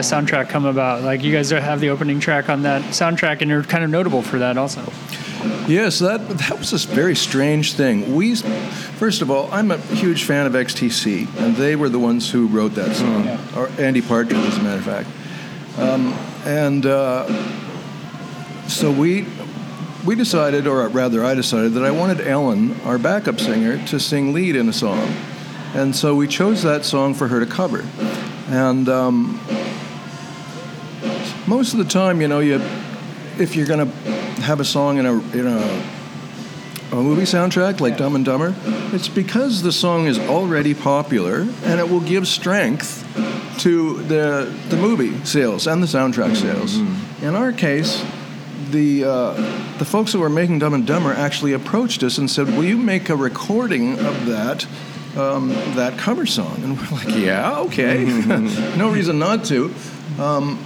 soundtrack come about? Like, you guys have the opening track on that soundtrack, and you're kind of notable for that, also. Yes, that that was this very strange thing. We, first of all, I'm a huge fan of XTC, and they were the ones who wrote that song, or Andy Partridge, as a matter of fact. Um, and uh, so we we decided, or rather, I decided that I wanted Ellen, our backup singer, to sing lead in a song, and so we chose that song for her to cover, and. Um, most of the time, you know, you if you're gonna have a song in a in a a movie soundtrack like Dumb and Dumber, it's because the song is already popular and it will give strength to the the movie sales and the soundtrack sales. In our case, the uh, the folks who were making Dumb and Dumber actually approached us and said, "Will you make a recording of that?" Um, that cover song, and we're like, yeah, okay, [laughs] no reason not to. Um,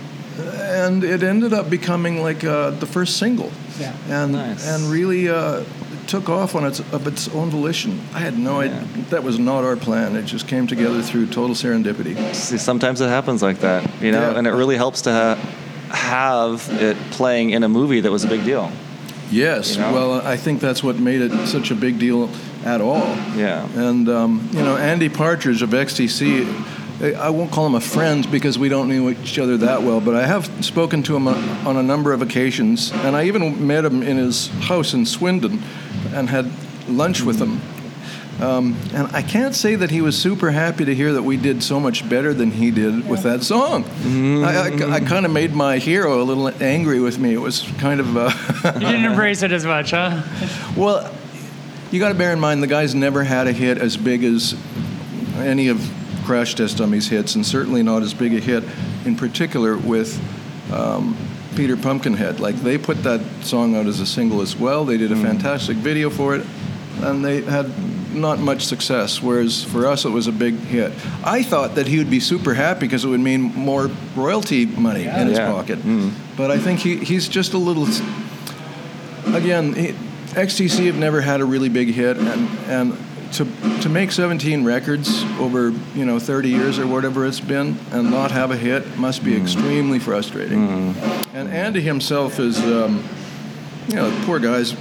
and it ended up becoming like uh, the first single, Yeah. and Nice. and really uh, took off on its of its own volition. I had no idea that was not our plan. It just came together through total serendipity. See, sometimes it happens like that, you know, Yeah. and it really helps to ha- have it playing in a movie that was a big deal. Yes, You know? well, I think that's what made it such a big deal at all. Yeah. And um, you know, Andy Partridge of XTC, I- won't call him a friend because we don't know each other that well, but I have spoken to him on a number of occasions, and I even met him in his house in Swindon, and had lunch with him. Um, and I can't say that he was super happy to hear that we did so much better than he did with that song. I, I, kind of made my hero a little angry with me. It was kind of. Uh, [laughs] You didn't embrace it as much, huh? Well, you got to bear in mind the guy's never had a hit as big as any of Crash Test Dummies hits, and certainly not as big a hit, in particular with um, Peter Pumpkinhead. Like they put that song out as a single as well. They did a fantastic video for it, and they had not much success. Whereas for us, it was a big hit. I thought that he would be super happy because it would mean more royalty money in his Yeah. pocket. Mm-hmm. But I think he, he's just a little again, he, XTC have never had a really big hit, and and to to make 17 records over you know 30 years or whatever it's been, and not have a hit must be mm-hmm. extremely frustrating. Mm-hmm. And Andy himself is, um, you know, poor guy's.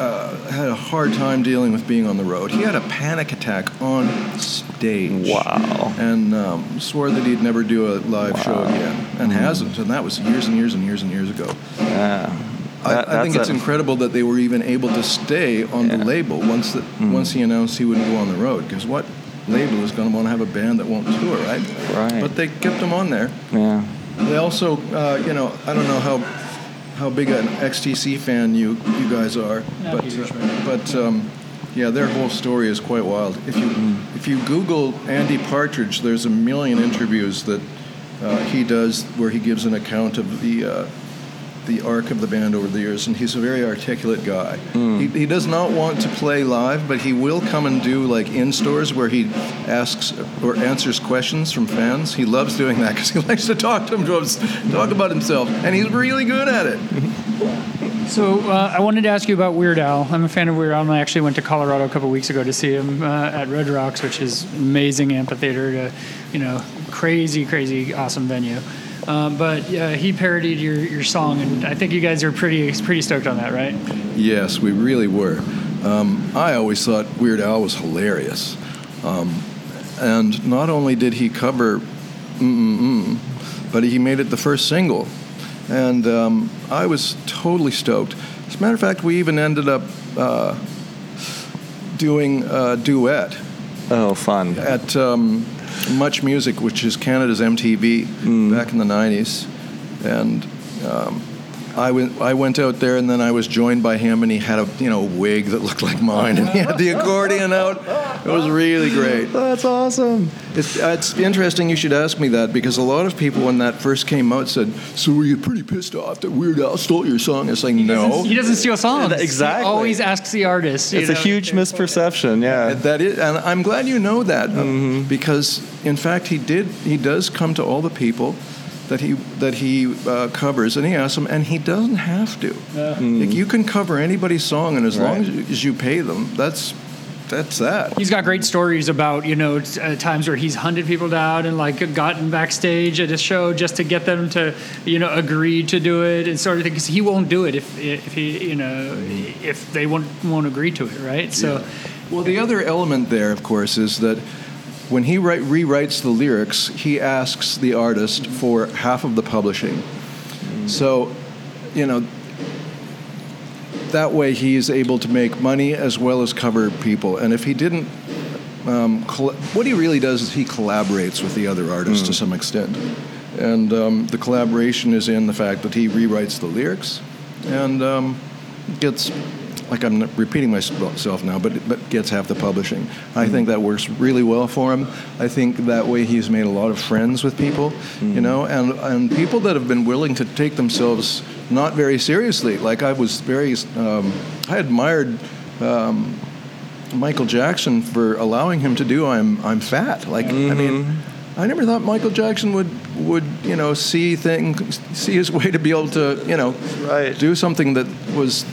Uh, had a hard time dealing with being on the road. He had a panic attack on stage. Wow. And um, swore that he'd never do a live show again, and hasn't. And that was years and years and years and years ago. Yeah. I, That- I think it's a- incredible that they were even able to stay on the Yeah. Mm-hmm. label once that once he announced he wouldn't go on the road. Because what label is going to want to have a band that won't tour, right? Right. But they kept him on there. Yeah. They also, uh, you know, I don't know how how big an XTC fan you you guys are, Not but uh, but- um, yeah, their whole story is quite wild. If you if you Google Andy Partridge, there's a million interviews that uh, he does where he gives an account of the uh, the arc of the band over the years, and he's a very articulate guy. He, he does not want to play live, but he will come and do like in stores where he asks or answers questions from fans. He loves doing that because he [laughs] likes to talk to him, talk about himself, and he's really good at it. So uh, I wanted to ask you about Weird Al. I'm a fan of Weird Al, and I actually went to Colorado a couple weeks ago to see him uh, at Red Rocks, which is amazing amphitheater, to, you know, crazy, crazy, awesome venue. Um, but uh, he parodied your, your song, and I think you guys are pretty pretty stoked on that, right? Yes, we really were. Um, I always thought Weird Al was hilarious. Um, and not only did he cover Mm-mm-mm, but he made it the first single. And um, I was totally stoked. As a matter of fact, we even ended up uh, doing a duet Oh, fun. at um, Much Music, which is Canada's MTV back in the 90s. And um, I went, I went out there, and then I was joined by him, and he had a you know wig that looked like mine, and he had the accordion out. It was really great. That's awesome. It's, it's interesting you should ask me that because a lot of people when that first came out said, "So were you pretty pissed off that Weird Al stole your song?" It's like, no. He doesn't steal songs. Exactly. He always asks the artist. you It's a huge misperception. Yeah. That is, and I'm glad you know that uh, because, in fact, he did. He does come to all the people that he that he uh, covers, and he asks them, and he doesn't have to. Like, you can cover anybody's song, and as long Right. as you pay them, that's that's that. He's got great stories about you know uh, times where he's hunted people down and like gotten backstage at a show just to get them to you know agree to do it and sort of thing because he won't do it if if he you know if they won't won't agree to it right so Well, the other element there, of course, is that when he write, rewrites the lyrics, he asks the artist for half of the publishing. So, you know, that way he is able to make money as well as cover people. And if he didn't, um, coll- what he really does is he collaborates with the other artists to some extent. And um, the collaboration is in the fact that he rewrites the lyrics and um, gets, like I'm repeating myself now, but, but gets half the publishing. I think that works really well for him. I think that way he's made a lot of friends with people, you know, and, and people that have been willing to take themselves not very seriously. Like I was very, um, I admired um, Michael Jackson for allowing him to do I'm I'm fat. Like I mean, I never thought Michael Jackson would would you know see things see his way to be able to you know Right. do something that was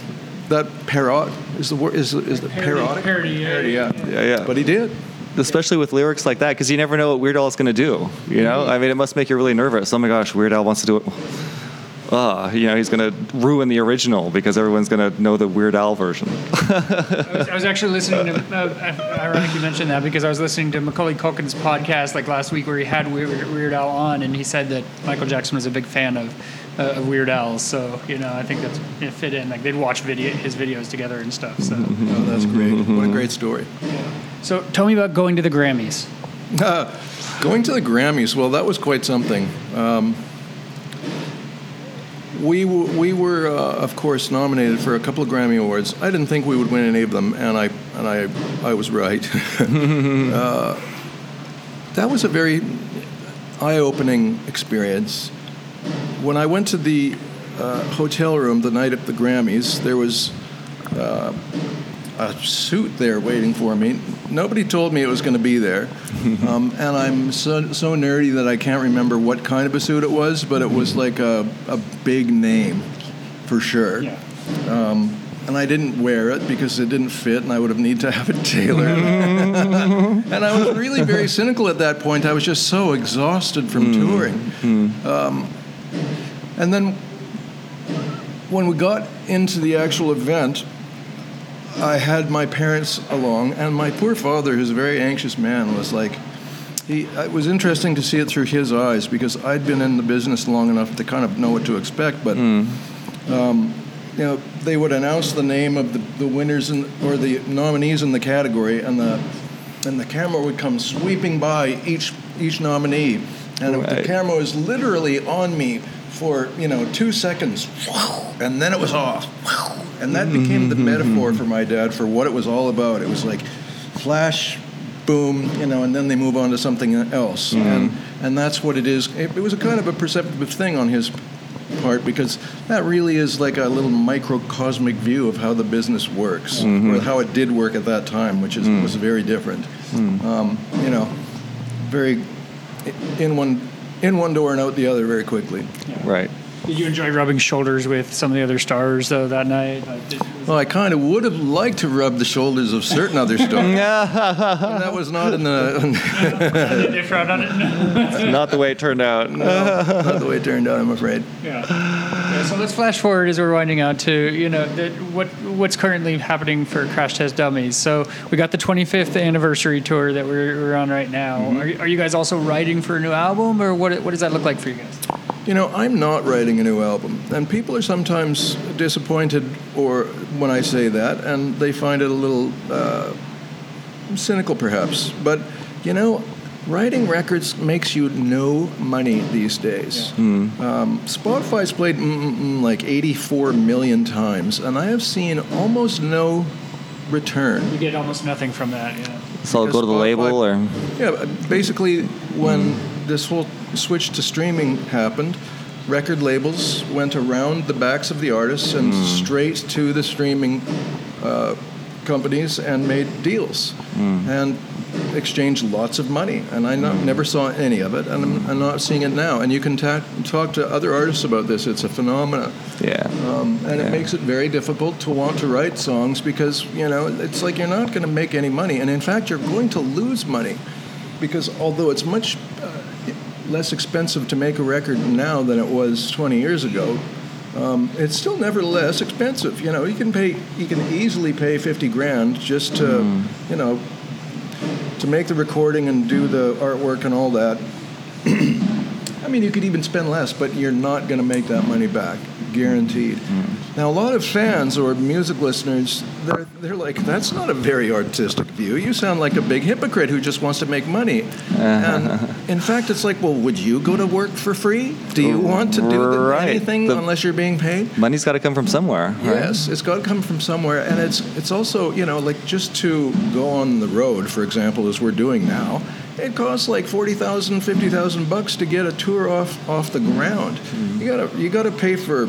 that parod is the word is is the parodic parody, yeah. Parody, yeah. Yeah, yeah. But he did. Especially with lyrics like that, because you never know what Weird Al is going to do. You know, I mean, it must make you really nervous. Oh my gosh, Weird Al wants to do it. Ah, you know, he's going to ruin the original because everyone's going to know the Weird Al version. I was, I was actually listening to uh, ironic you mentioned that because I was listening to Macaulay Culkin's podcast like last week where he had Weird, Weird Al on and he said that Michael Jackson was a big fan of uh, of Weird Al so you know I think that's it fit in like they'd watch video his videos together and stuff so Oh, that's great. What a great story. so tell me about going to the Grammys [laughs] Going to the Grammys, well, that was quite something. Um, we, w- we were, uh, of course, nominated for a couple of Grammy Awards. I didn't think we would win any of them, and I, and I, I was right. [laughs] [laughs] uh, that was a very eye opening experience. When I went to the uh, hotel room the night of the Grammys, there was uh, a suit there waiting for me. Nobody told me it was going to be there. [laughs] Um, and I'm so, so nerdy that I can't remember what kind of a suit it was, but it was like a, a big name for sure. yeah And I didn't wear it because it didn't fit and I would have needed to have it tailored. [laughs] and I was really very cynical at that point. I was just so exhausted from touring. Um, and then when we got into the actual event, I had my parents along, and my poor father, who's a very anxious man, was like, he, it was interesting to see it through his eyes because I'd been in the business long enough to kind of know what to expect, but um, you know, they would announce the name of the, the winners in, or the nominees in the category, and the and the camera would come sweeping by each each nominee, and it- the camera was literally on me for you know two seconds, and then it was off, and that became the mm-hmm. metaphor for my dad for what it was all about. It was like flash. Boom, you know, and then they move on to something else, mm-hmm. and and that's what it is. It, it was a kind of a perceptive thing on his part because that really is like a little microcosmic view of how the business works mm-hmm. or how it did work at that time, which is mm. was very different. Mm. Um, you know, very in one in one door and out the other very quickly. Right. Did you enjoy rubbing shoulders with some of the other stars though that night? Well, I kind of would have liked to rub the shoulders of certain other stars. [laughs] that was not in the did they frown on it? [laughs] Not the way it turned out. not the way it turned out. I'm afraid. Yeah. yeah. So let's flash forward as we're winding out to you know the, what what's currently happening for Crash Test Dummies. So we got the 25th anniversary tour that we're, we're on right now. Mm-hmm. Are, you- are you guys also writing for a new album, or what what does that look like for you guys? You know, I'm not writing a new album, and people are sometimes disappointed, or when I say that, and they find it a little uh, cynical, perhaps. But you know, writing records makes you no money these days. Um, Spotify's played like 84 million times, and I have seen almost no return. You get almost nothing from that. Yeah. So I'll go to the Spotify- label or Yeah, basically, when this whole switch to streaming happened, record labels went around the backs of the artists and straight to the streaming uh, companies and made deals and exchanged lots of money. And I not, never saw any of it, and I'm, I'm not seeing it now. And you can ta- talk to other artists about this. It's a phenomenon. yeah. Um, and Yeah. it makes it very difficult to want to write songs because you know it's like you're not going to make any money, and in fact you're going to lose money because although it's much uh, less expensive to make a record now than it was 20 years ago, um, it's still nevertheless expensive. You know, you can pay, you can easily pay 50 grand just to, you know, to make the recording and do the artwork and all that. [clears throat] I mean, you could even spend less, but you're not going to make that money back, guaranteed. Mm-hmm. Now, a lot of fans or music listeners, they're, they're like, that's not a very artistic view. You sound like a big hypocrite who just wants to make money. [laughs] And in fact, it's like, well, would you go to work for free? Do you want to do the, Right. anything The- unless you're being paid? Money's got to come from somewhere, right? Yes, it's got to come from somewhere, and it's it's also you know like just to go on the road, for example, as we're doing now. It costs like 40,000, 50,000 bucks to get a tour off off the ground. You gotta you gotta pay for.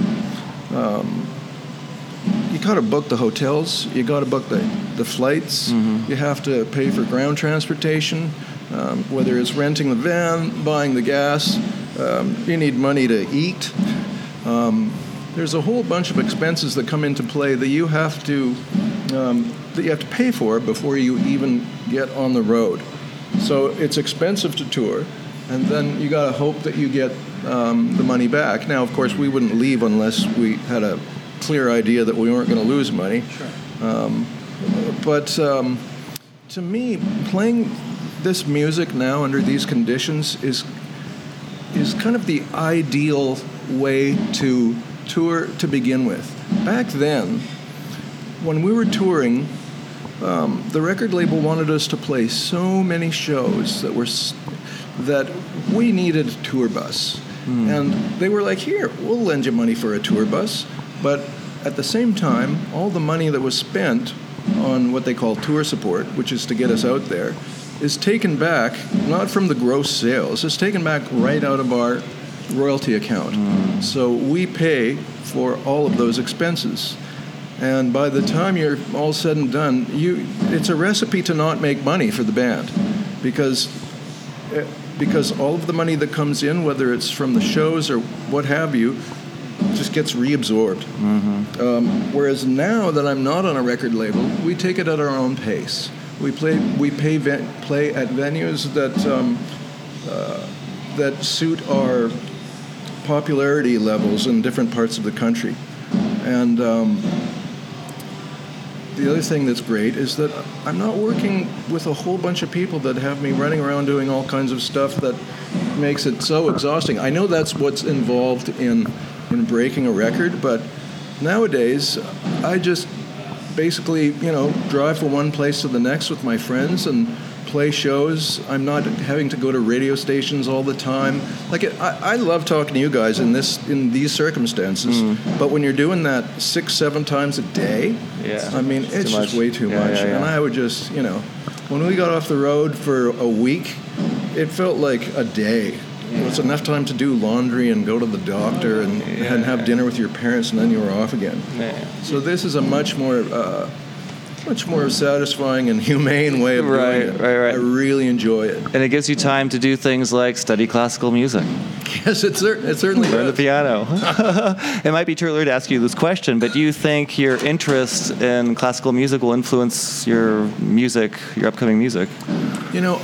Um, you gotta book the hotels. You gotta book the the flights. You have to pay for ground transportation, um, whether it's renting the van, buying the gas. Um, you need money to eat. Um, there's a whole bunch of expenses that come into play that you have to um, that you have to pay for before you even get on the road. So it's expensive to tour, and then you got to hope that you get um, the money back. Now, of course, we wouldn't leave unless we had a clear idea that we weren't going to lose money. Um, but um, to me, playing this music now under these conditions is is kind of the ideal way to tour to begin with. Back then, when we were touring, um, the record label wanted us to play so many shows that were that we needed a tour bus, and they were like, "Here, we'll lend you money for a tour bus," but at the same time, all the money that was spent on what they call tour support, which is to get us out there, is taken back not from the gross sales. It's taken back right out of our royalty account. So we pay for all of those expenses. And by the time you're all said and done, you it's a recipe to not make money for the band because eh, because all of the money that comes in, whether it's from the shows or what have you, just gets reabsorbed. Um, whereas now that I'm not on a record label, we take it at our own pace. We play we pay ven- play at venues that um, uh, that suit our popularity levels in different parts of the country, and. Um, the other thing that's great is that I'm not working with a whole bunch of people that have me running around doing all kinds of stuff that makes it so exhausting. I know that's what's involved in in breaking a record, but nowadays I just basically, you know, drive from one place to the next with my friends and play shows. I'm not having to go to radio stations all the time. Like it, I, I love talking to you guys in this in these circumstances, but when you're doing that six, seven times a day, Yeah. I mean, It's it's, just much. way too Yeah, much. yeah, And. I would just, you know, when we got off the road for a week, it felt like a day. you know, it's enough time to do laundry and go to the doctor and, and have dinner with your parents, and then you're off again. So this is a much more, uh, much more satisfying and humane way of Right, doing it. right, right. I really enjoy it. And it gives you time to do things like study classical music, [laughs] Yes, it, cer- it certainly learn the piano. [laughs] it might be too early to ask you this question, but do you think your interest in classical music will influence your music, your upcoming music? You know,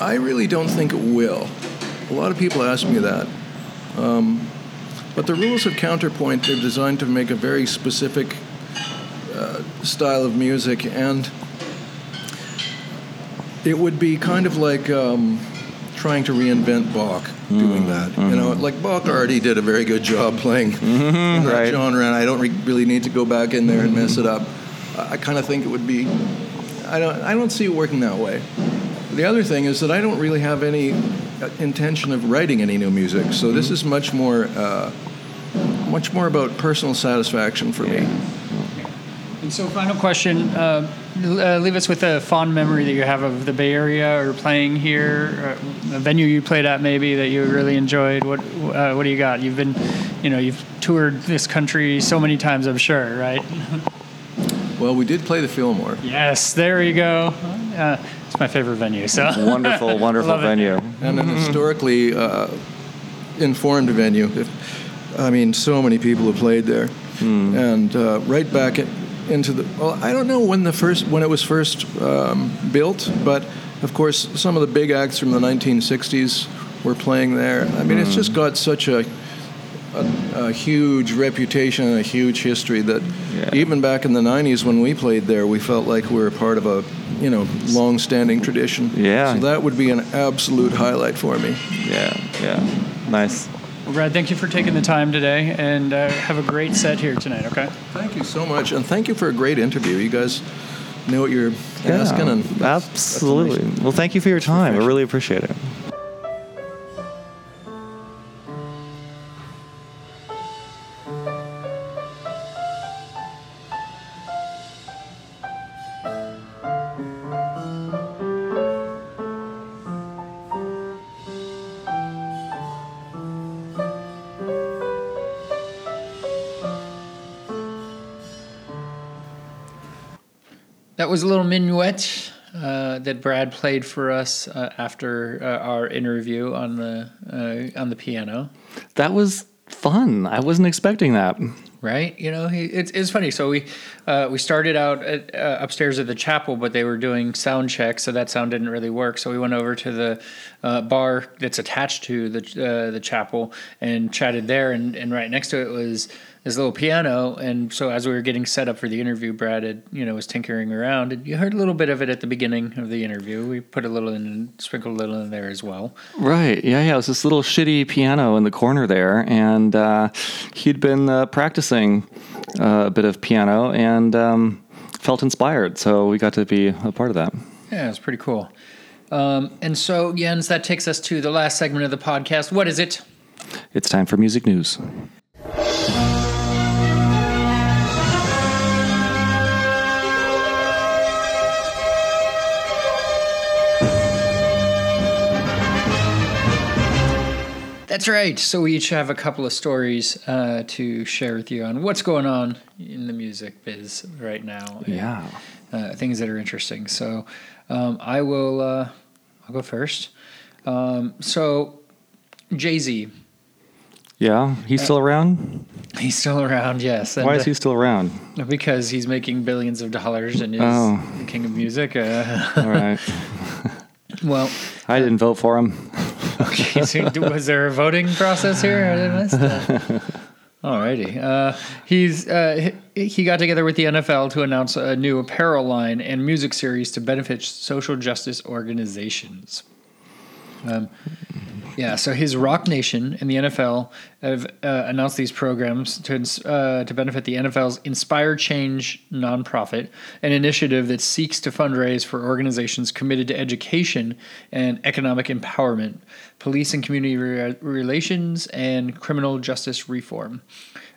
I really don't think it will. A lot of people ask me that. Um, but the rules of counterpoint, they're designed to make a very specific uh, style of music, and it would be kind of like um, trying to reinvent Bach doing that. You know, like Bach already did a very good job playing in that right. genre, and I don't re- really need to go back in there and mess it up. I, I kind of think it would be. I don't. I don't see it working that way. The other thing is that I don't really have any uh, intention of writing any new music. So this is much more, uh, much more about personal satisfaction for me. And so, final question: uh, uh, Leave us with a fond memory that you have of the Bay Area or playing here, or a venue you played at, maybe that you really enjoyed. What uh, What do you got? You've been, you know, you've toured this country so many times, I'm sure, right? [laughs] Well, we did play the Fillmore, Yes, there you go. Uh, it's my favorite venue. So Wonderful, [laughs] wonderful Love it. venue. and an historically uh, informed venue. I mean, so many people have played there, and uh, right back in- into the. Well, I don't know when the first when it was first um, built, but of course, some of the big acts from the 1960s were playing there. I mean, it's just got such a a, a huge reputation and a huge history that Yeah. even back in the 90s when we played there, we felt like we were part of a, you know, long-standing tradition. Yeah. So that would be an absolute highlight for me. Yeah, yeah. Nice. Well, Brad, thank you for taking the time today, and uh, have a great set here tonight. Okay. Thank you so much, and thank you for a great interview. You guys know what you're asking, and that's- that's absolutely. amazing. well, thank you for your time. I really appreciate it. That was a little minuet uh, that Brad played for us uh, after uh, our interview on the uh, on the piano. That was fun. I wasn't expecting that. Right, you know, he, it's it's funny. So we uh, we started out at, uh, upstairs at the chapel, but they were doing sound checks, so that sound didn't really work. So we went over to the uh, bar that's attached to the uh, the chapel and chatted there, and, and right next to it was this little piano. And so as we were getting set up for the interview, Brad had you know was tinkering around, and you heard a little bit of it at the beginning of the interview. We put a little in, and sprinkled a little in there as well. Right. Yeah, yeah. It was this little shitty piano in the corner there, and uh, he'd been uh, practicing uh, a bit of piano and um, felt inspired. So we got to be a part of that. Yeah, it's pretty cool. Um, and so, Jens, that takes us to the last segment of the podcast. What is it? It's time for music news. That's right. So we each have a couple of stories uh, to share with you on what's going on in the music biz right now. and, Yeah. uh, things that are interesting. So um, I will. Uh, I'll go first. Um, so Jay Z, Yeah. He's still around? he's still around. Yes. And, Why is he still around? uh, because he's making billions of dollars and is Oh. the king of music. Uh, [laughs] All right. well, I didn't vote for him. Was there a voting process here? I didn't miss that. Alrighty. Uh, he's uh, he got together with the NFL to announce a new apparel line and music series to benefit social justice organizations. Um, yeah, so his Roc Nation and the NFL have uh, announced these programs to uh, to benefit the NFL's Inspire Change nonprofit, an initiative that seeks to fundraise for organizations committed to education and economic empowerment, police and community re- relations, and criminal justice reform.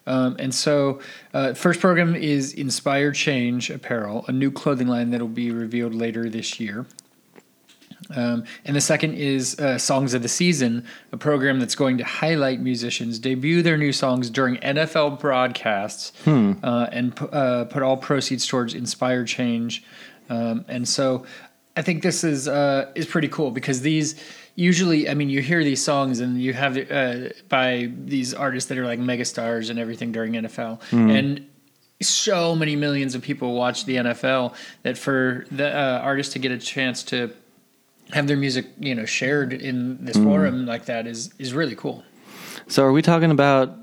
Um, and so, uh, first program is Inspire Change Apparel, a new clothing line that will be revealed later this year. Um, and the second is uh, Songs of the Season, a program that's going to highlight musicians debut their new songs during NFL broadcasts uh, and pu- uh, put all proceeds towards Inspire Change. Um, and so I think this is uh, is pretty cool because these usually, I mean, you hear these songs and you have uh, by these artists that are like megastars and everything during NFL. And so many millions of people watch the NFL that for the uh, artist to get a chance to have their music, you know, shared in this forum like that is is really cool. So are we talking about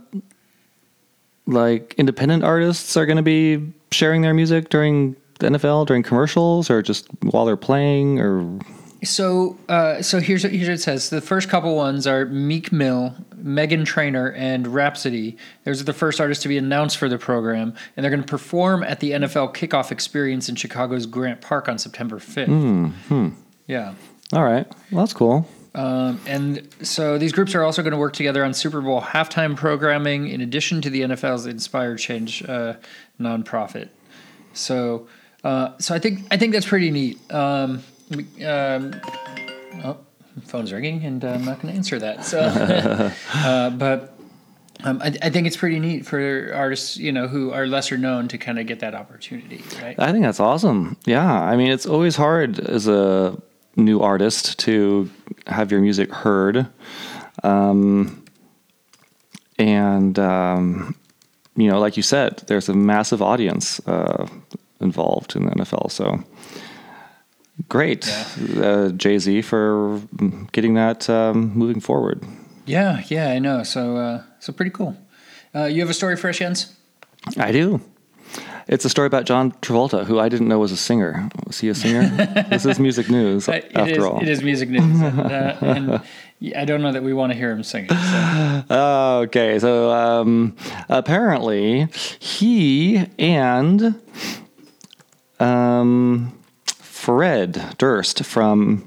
like independent artists are going to be sharing their music during the NFL during commercials or just while they're playing or So, uh, so here's what, here's what it says. The first couple ones are Meek Mill, Meghan Trainor, and Rapsody. Those are the first artists to be announced for the program, and they're going to perform at the NFL Kickoff Experience in Chicago's Grant Park on September 5th. Yeah. all right. Well, that's cool. Um, and so these groups are also going to work together on Super Bowl halftime programming in addition to the NFL's Inspire Change uh, nonprofit. So, uh, so I think I think that's pretty neat. Um, um, oh, phone's ringing, and uh, I'm not going to answer that. So, [laughs] uh, but. Um, I, I think it's pretty neat for artists, you know, who are lesser known to kind of get that opportunity, right? I think that's awesome. Yeah. I mean, it's always hard as a new artist to have your music heard. Um, and, um, you know, like you said, there's a massive audience uh, involved in the NFL. So great, uh, Jay Z, for getting that um, moving forward. Yeah, yeah, I know. So, uh, so pretty cool. Uh, you have a story for us, Jens? I do. It's a story about John Travolta, who I didn't know was a singer. Was he a singer? [laughs] this is music news, Uh, It after is- all. it is music news, and, uh, and I don't know that we want to hear him sing it. So. [laughs] Okay, so um, apparently he and um, Fred Durst from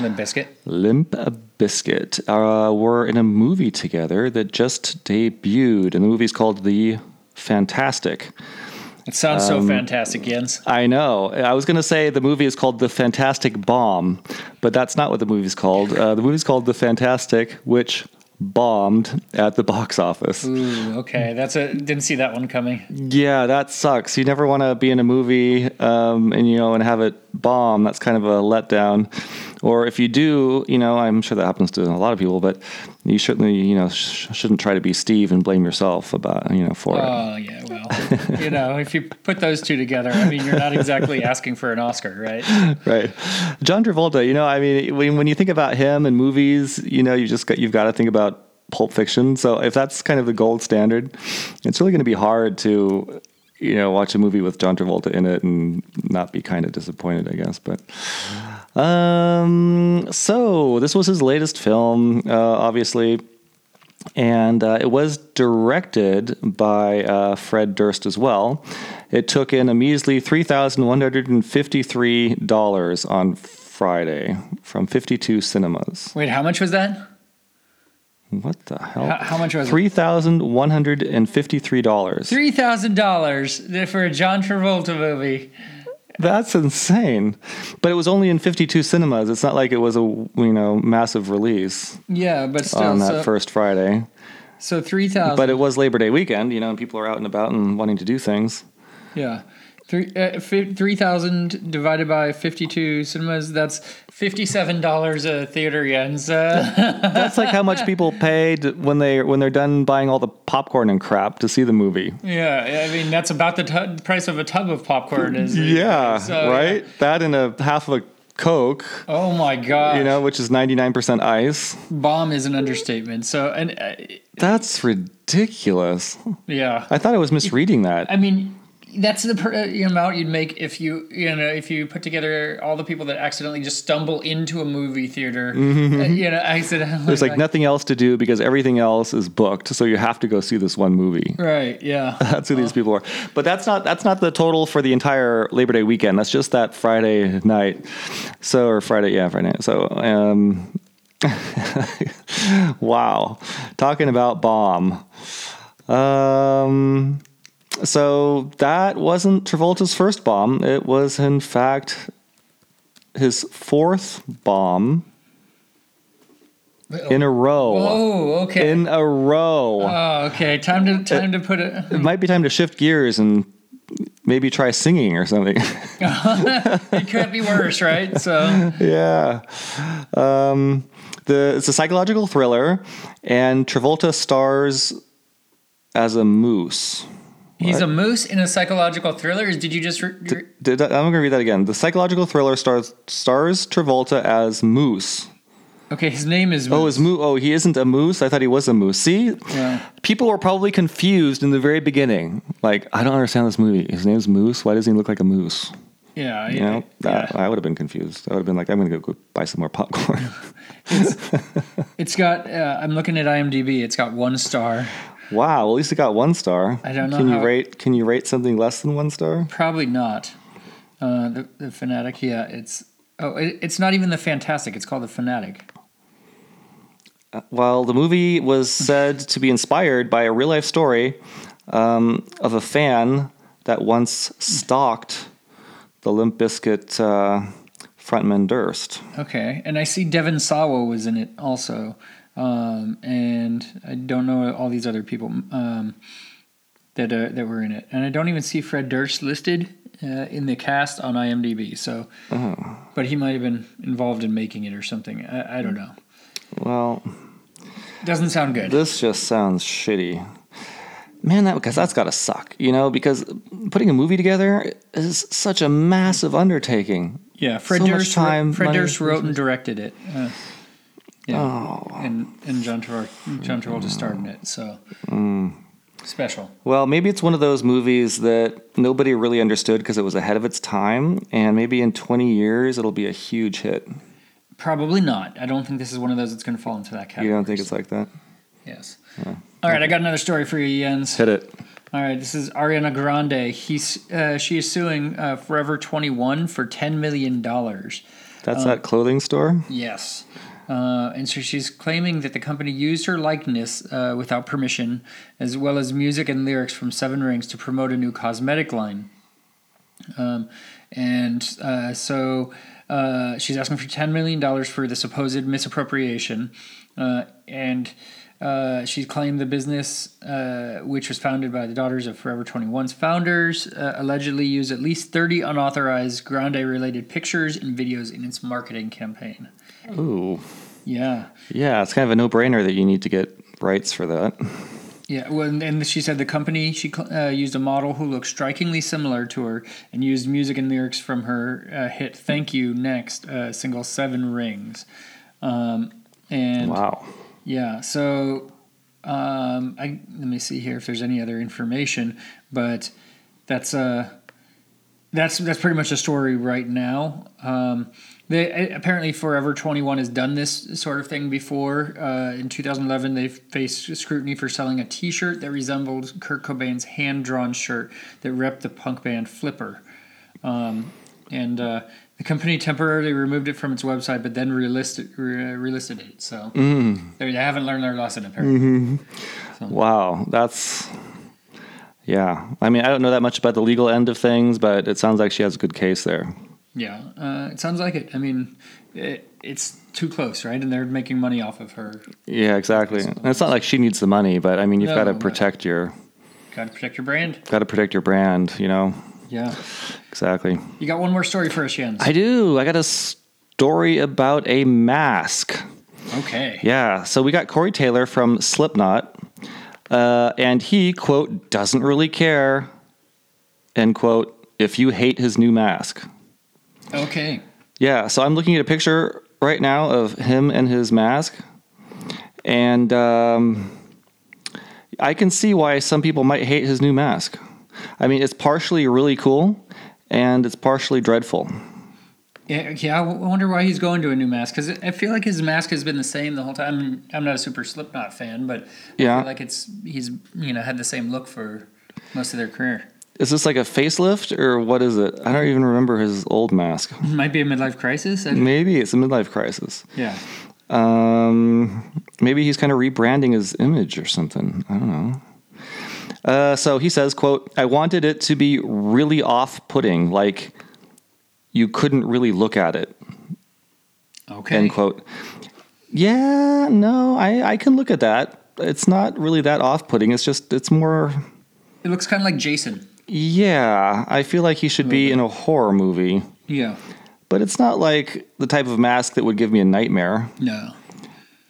Limp Bizkit. Limp Bizkit uh, were in a movie together that just debuted, and the movie's called The Fantastic. It sounds Um, so fantastic, Jens. I know. I was going to say the movie is called The Fantastic Bomb, but that's not what the movie's called. Uh, the movie's called The Fantastic, which bombed at the box office. Ooh, okay, that's a didn't see that one coming. Yeah, that sucks. You never want to be in a movie um, and you know and have it bomb. That's kind of a letdown. Or if you do, you know, I'm sure that happens to a lot of people, but you certainly, you know, sh- shouldn't try to be Steve and blame yourself about, you know, for it. Oh yeah, well, you know, if you put those two together, I mean, you're not exactly asking for an Oscar, right? [laughs] right. John Travolta, you know, I mean, when, when you think about him and movies, you know, you just got, you've got to think about Pulp Fiction. So if that's kind of the gold standard, it's really going to be hard to, you know, watch a movie with John Travolta in it and not be kind of disappointed, I guess. But, um, so this was his latest film, uh, obviously. And uh, it was directed by uh, Fred Durst as well. It took in a measly $3,153 on Friday from 52 cinemas. Wait, how much was that? What the hell? How, how much was it? $3,153. Three thousand dollars for a John Travolta movie. That's insane. But it was only in 52 cinemas. It's not like it was a, you know, massive release Yeah, but still, on that so, first Friday. so three thousand. But it was Labor Day weekend, you know, and people are out and about and wanting to do things. Yeah. Three uh, three thousand divided by fifty two cinemas. That's fifty seven dollars a theater, Jens. Uh, [laughs] That's like how much people paid when they when they're done buying all the popcorn and crap to see the movie. yeah, I mean that's about the tu- price of a tub of popcorn. Is Yeah, so, right. That and a half of a Coke, Oh my god! you know, which is ninety nine percent ice. bomb is an understatement. So and uh, That's ridiculous. yeah, I thought I was misreading that. I mean. That's the per- uh, amount you'd make if you you know if you put together all the people that accidentally just stumble into a movie theater, uh, you know, accidentally. [laughs] Mm-hmm. There's like nothing else to do because everything else is booked, so you have to go see this one movie. Right. Yeah. [laughs] That's who these people are. But that's not that's not the total for the entire Labor Day weekend. That's just that Friday night. So or Friday, yeah, Friday night. So um [laughs] wow. Talking about bomb. Um so that wasn't Travolta's first bomb. It was in fact his fourth bomb in a row. Oh, okay. In a row. oh, okay. Time to time to put it. it might be time to shift gears and maybe try singing or something. [laughs] It could be worse, right? So [laughs] yeah. Um, the it's a psychological thriller, and Travolta stars as a moose. He's a moose in a psychological thriller. Did you just? Re- Did I, I'm going to read that again. The psychological thriller stars stars Travolta as Moose. okay, his name is. Oh, is Moose? Oh, he isn't a moose. I thought he was a moose. See, Yeah. people were probably confused in the very beginning. Like, I don't understand this movie. His name's Moose. Why does he look like a moose? Yeah, You yeah, know, yeah. I would have been confused. I would have been like, I'm going to go buy some more popcorn. [laughs] It's got. Uh, I'm looking at IMDb. It's got one star. Wow, at least it got one star. I don't know Can you rate? Can you rate something less than one star? Probably not. Uh, the the fanatic. Yeah, it's. Oh, it, it's not even the fantastic. It's called the fanatic. Well, the movie was said to be inspired by a real life story um, of a fan that once stalked the Limp Bizkit uh, frontman Durst. Okay, and I see Devon Sawa was in it also, um, and I don't know all these other people um, that uh, that were in it, and I don't even see Fred Durst listed uh, in the cast on IMDb. So, but he might have been involved in making it or something. I, I don't know. Well, Doesn't sound good. this just sounds shitty. Man, that because that's got to suck, you know. Because putting a movie together is such a massive undertaking. yeah, Fred so Durst. time, Fred money, Durst wrote and directed it. Uh, yeah, Oh. and and John Travolta, John Travolta starred in it. So Mm. special. Well, maybe it's one of those movies that nobody really understood because it was ahead of its time, and maybe in 20 years it'll be a huge hit. Probably not. I don't think this is one of those that's going to fall into that category. You don't think it's like that? Yes. All right, I got another story for you, Jens. Hit it. All right, this is Ariana Grande. He's uh, she is suing uh, Forever Twenty One for ten million dollars. That's that clothing store. Yes. Uh, and so she's claiming that the company used her likeness uh, without permission, as well as music and lyrics from Seven Rings to promote a new cosmetic line. Um, and uh, so uh, she's asking for $10 million for the supposed misappropriation. Uh, and uh, she claimed the business, which was founded by the daughters of Forever 21's founders, allegedly used at least 30 unauthorized Grande related pictures and videos in its marketing campaign. Ooh. Yeah. Yeah, it's kind of a no brainer that you need to get rights for that. Yeah, well, and- and she said the company she uh, used a model who looked strikingly similar to her and used music and lyrics from her uh, hit "Thank You" next uh, single Seven Rings, um, and Wow. yeah, so um, I let me see here if there's any other information, but that's uh that's that's pretty much the story right now. Um, they apparently Forever 21 has done this sort of thing before. Uh, in 2011, they faced scrutiny for selling a T-shirt that resembled Kurt Cobain's hand-drawn shirt that repped the punk band Flipper. Um, and uh, the company temporarily removed it from its website, but then relisted, re- relisted it. So they haven't learned their lesson apparently. Wow. That's. Yeah. I mean, I don't know that much about the legal end of things, but it sounds like she has a good case there. Yeah, uh, it sounds like it. I mean, it, it's too close, right? And they're making money off of her. Yeah, exactly. And it's not like she needs the money, but I mean, you've No, got to protect your Got to protect your brand. got to protect your brand, you know. Yeah. Exactly. You got one more story for us, Jens. I do. I got a story about a mask. okay. Yeah. So we got Corey Taylor from Slipknot, uh, and he quote doesn't really care, end quote. If you hate his new mask. Okay. Yeah. So I'm looking at a picture right now of him and his mask, and um, I can see why some people might hate his new mask. I mean, it's partially really cool, and it's partially dreadful. Yeah, yeah. I wonder why he's going to a new mask because I feel like his mask has been the same the whole time. I'm not a super Slipknot fan, but Yeah. I feel like it's he's you know had the same look for most of their career. Is this like a facelift or what is it? I don't even remember his old mask. Might be a midlife crisis. Maybe it's a midlife crisis. yeah. Um, maybe he's kind of rebranding his image or something. I don't know. Uh, so he says, "quote I wanted it to be really off-putting, like you couldn't really look at it." Okay. End quote. Yeah, no, I, I can look at that. It's not really that off putting. It's just, it's more, It looks kind of like Jason. Yeah, I feel like he should be in a horror movie, Yeah. but it's not like the type of mask that would give me a nightmare. No.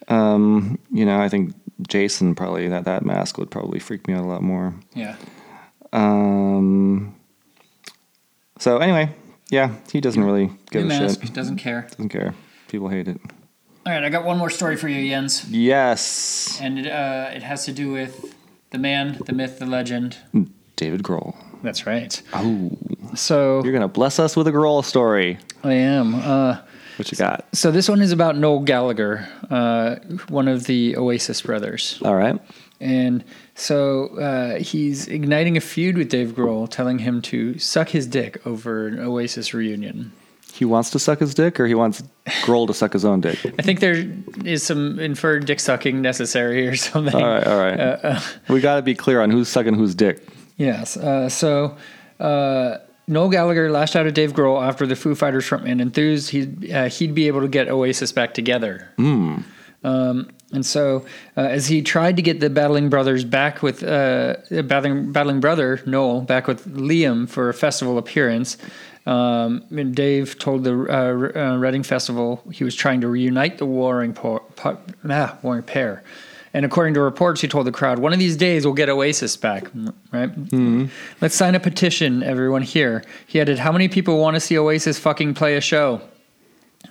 Um, you know, I think Jason probably, that, that mask would probably freak me out a lot more. Yeah. Um, so anyway, yeah, he doesn't really give New a mask shit. doesn't care. Doesn't care. People hate it. All right, I got one more story for you, Jens, Yes, and it, uh, it has to do with the man, the myth, the legend. David Grohl. That's right. Oh, So you're gonna bless us with a Grohl story. I am. Uh, What you got? so this one is about Noel Gallagher, uh, one of the Oasis brothers. All right. And so uh, he's igniting a feud with Dave Grohl, telling him to suck his dick over an Oasis reunion. He wants to suck his dick, or he wants Grohl to suck his own dick. I think there is some inferred dick sucking necessary or something. All right, all right. Uh, we got to be clear on who's sucking whose dick. Yes. Uh, so uh, Noel Gallagher lashed out at Dave Grohl after the Foo Fighters frontman enthused he'd, uh, he'd be able to get Oasis back together. Um, and so, uh, as he tried to get the battling brothers back with uh, battling battling brother Noel back with Liam for a festival appearance, um, and Dave told the uh, uh, Reading Festival he was trying to reunite the warring po- po- ah, warring pair. And according to reports, he told the crowd, "One of these days, we'll get Oasis back." Right? Let's sign a petition, everyone here. He added, "How many people want to see Oasis fucking play a show?"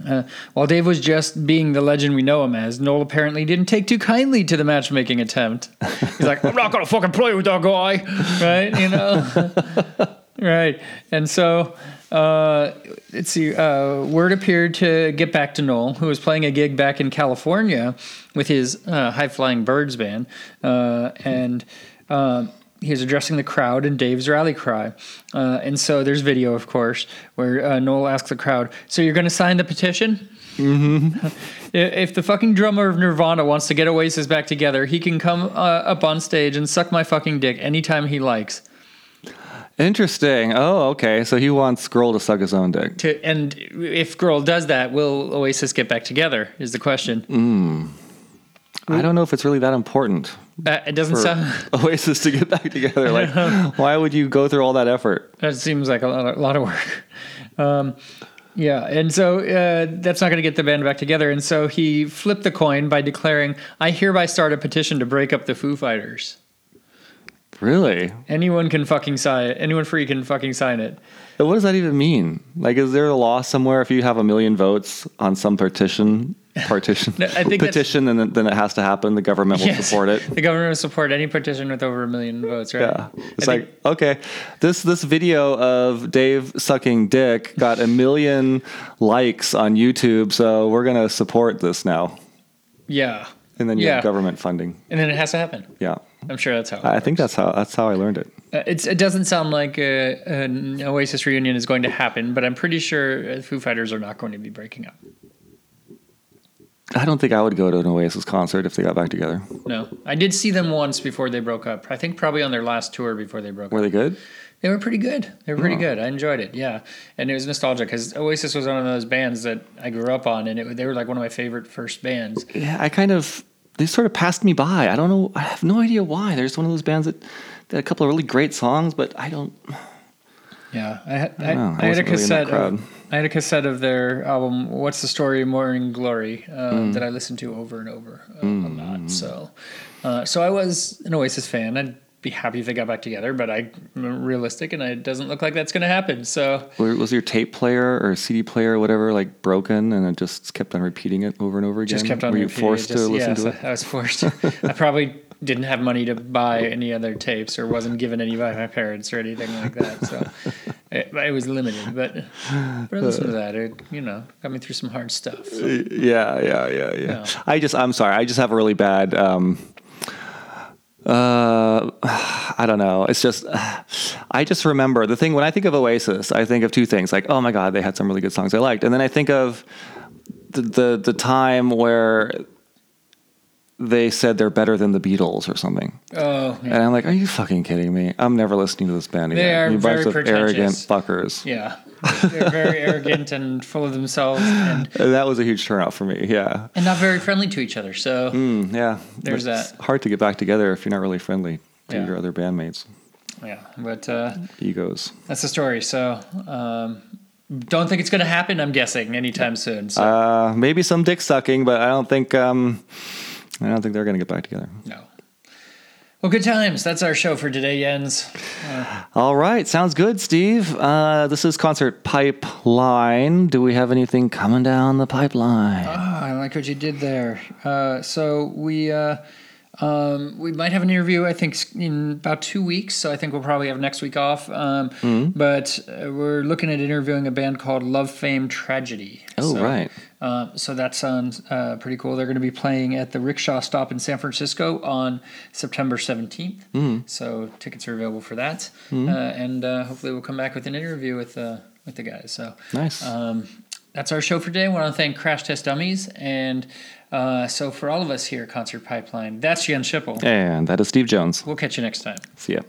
Uh, while Dave was just being the legend we know him as, Noel apparently didn't take too kindly to the matchmaking attempt. He's like, I'm not to fucking play with that guy. Right? You know? [laughs] right. And so, uh, let's see, uh, word appeared to get back to Noel, who was playing a gig back in California with his uh, High Flying Birds band. Uh, and. Um, he was addressing the crowd in Dave's rally cry. Uh, and so there's video, of course, where uh, Noel asks the crowd, So you're going to sign the petition? Mm-hmm. [laughs] if the fucking drummer of Nirvana wants to get Oasis back together, he can come uh, up on stage and suck my fucking dick anytime he likes. Interesting. Oh, okay. So he wants Grohl to suck his own dick. To, and if Grohl does that, will Oasis get back together? Is the question. I don't know if it's really that important Uh, it doesn't for sound. [laughs] Oasis to get back together. Like, [laughs] why would you go through all that effort? That seems like a lot of, lot of work. [laughs] Um, yeah, and so uh, that's not going to get the band back together. And so he flipped the coin by declaring, "I hereby start a petition to break up the Foo Fighters. Really? Anyone can fucking sign it. Anyone free can fucking sign it." But What does that even mean? Like, is there a law somewhere if you have a million votes on some petition, partition, [laughs] No, I think petition, and then, then it has to happen? The government will Yes. support it. [laughs] The government will support any petition with over a million votes, right? Yeah, it's I like think- okay, this this video of Dave sucking dick got a million likes on YouTube, so we're gonna support this now. yeah, And then you Yeah. have government funding. and then it has to happen. Yeah, I'm sure that's how. It I think that's how that's how I learned it. Uh, it's, it doesn't sound like uh, an Oasis reunion is going to happen, but I'm pretty sure uh, Foo Fighters are not going to be breaking up. I don't think I would go to an Oasis concert if they got back together. No, I did see them once before they broke up. I think probably on their last tour before they broke Were up. Were they good? They were pretty good. They were pretty good. I enjoyed it. Yeah, and it was nostalgic because Oasis was one of those bands that I grew up on, and it, they were like one of my favorite first bands. Yeah, I kind of they sort of passed me by. I don't know. I have no idea why. They're just one of those bands that, that had a couple of really great songs, but I don't. Yeah, I had I. I I had a wasn't really cassette. Of, I had a cassette of their album "What's the Story of Morning Glory" uh, that I listened to over and over uh, a lot. So, uh, so I was an Oasis fan. I'd be happy if they got back together, but I'm realistic, and it doesn't look like that's going to happen. So, Was your tape player or CD player or whatever like broken and it just kept on repeating it over and over again? just kept on. Were you forced Just- to listen yes, to it? I, I was forced. I probably didn't have money to buy any other tapes, or wasn't given any by my parents, or anything like that. So [laughs] it, it was limited. But but I listened to that. It you know got me through some hard stuff. So. Yeah, yeah, yeah, yeah. Yeah. I just, I'm sorry. I just have a really bad. Um, uh, [sighs] I don't know. It's just, [sighs] I just remember the thing when I think of Oasis, I think of two things. Like, oh my god, they had some really good songs I liked, and then I think of the the, the time where they said they're better than the Beatles or something. Oh, yeah. And I'm like, are you fucking kidding me? I'm never listening to this band again. They are you bunch very of arrogant fuckers. yeah. They're very arrogant and full of themselves, [laughs] and, that was a huge turnout for me. Yeah, and not very friendly to each other. So Mm, yeah. There's It's that. Hard to get back together if you're not really friendly to Yeah. your other bandmates. yeah, but uh, Egos. that's the story. So um, don't think it's going to happen. I'm guessing anytime soon. So Uh, maybe some dick sucking, but I don't think um, I don't think they're gonna get back together. no. Well, good times. That's our show for today, Jens. All right, sounds good, Steve. Uh, this is concert pipeline. Do we have anything coming down the pipeline? Oh, I like what you did there. Uh, so we uh, um, we might have an interview. I think in about two weeks. So I think we'll probably have next week off. Um, Mm-hmm. But uh, we're looking at interviewing a band called Love Fame Tragedy. Oh, So, right. Uh, so that sounds uh, pretty cool. They're going to be playing at the Rickshaw Stop in San Francisco on September 17th. Mm-hmm. So tickets are available for that. Uh, and uh, hopefully we'll come back with an interview with uh, with the guys. So Nice. um, that's our show for today. I want to thank Crash Test Dummies. And uh, so for all of us here at Concert Pipeline, that's Jen Schippel. and that is Steve Jones. We'll catch you next time. See ya.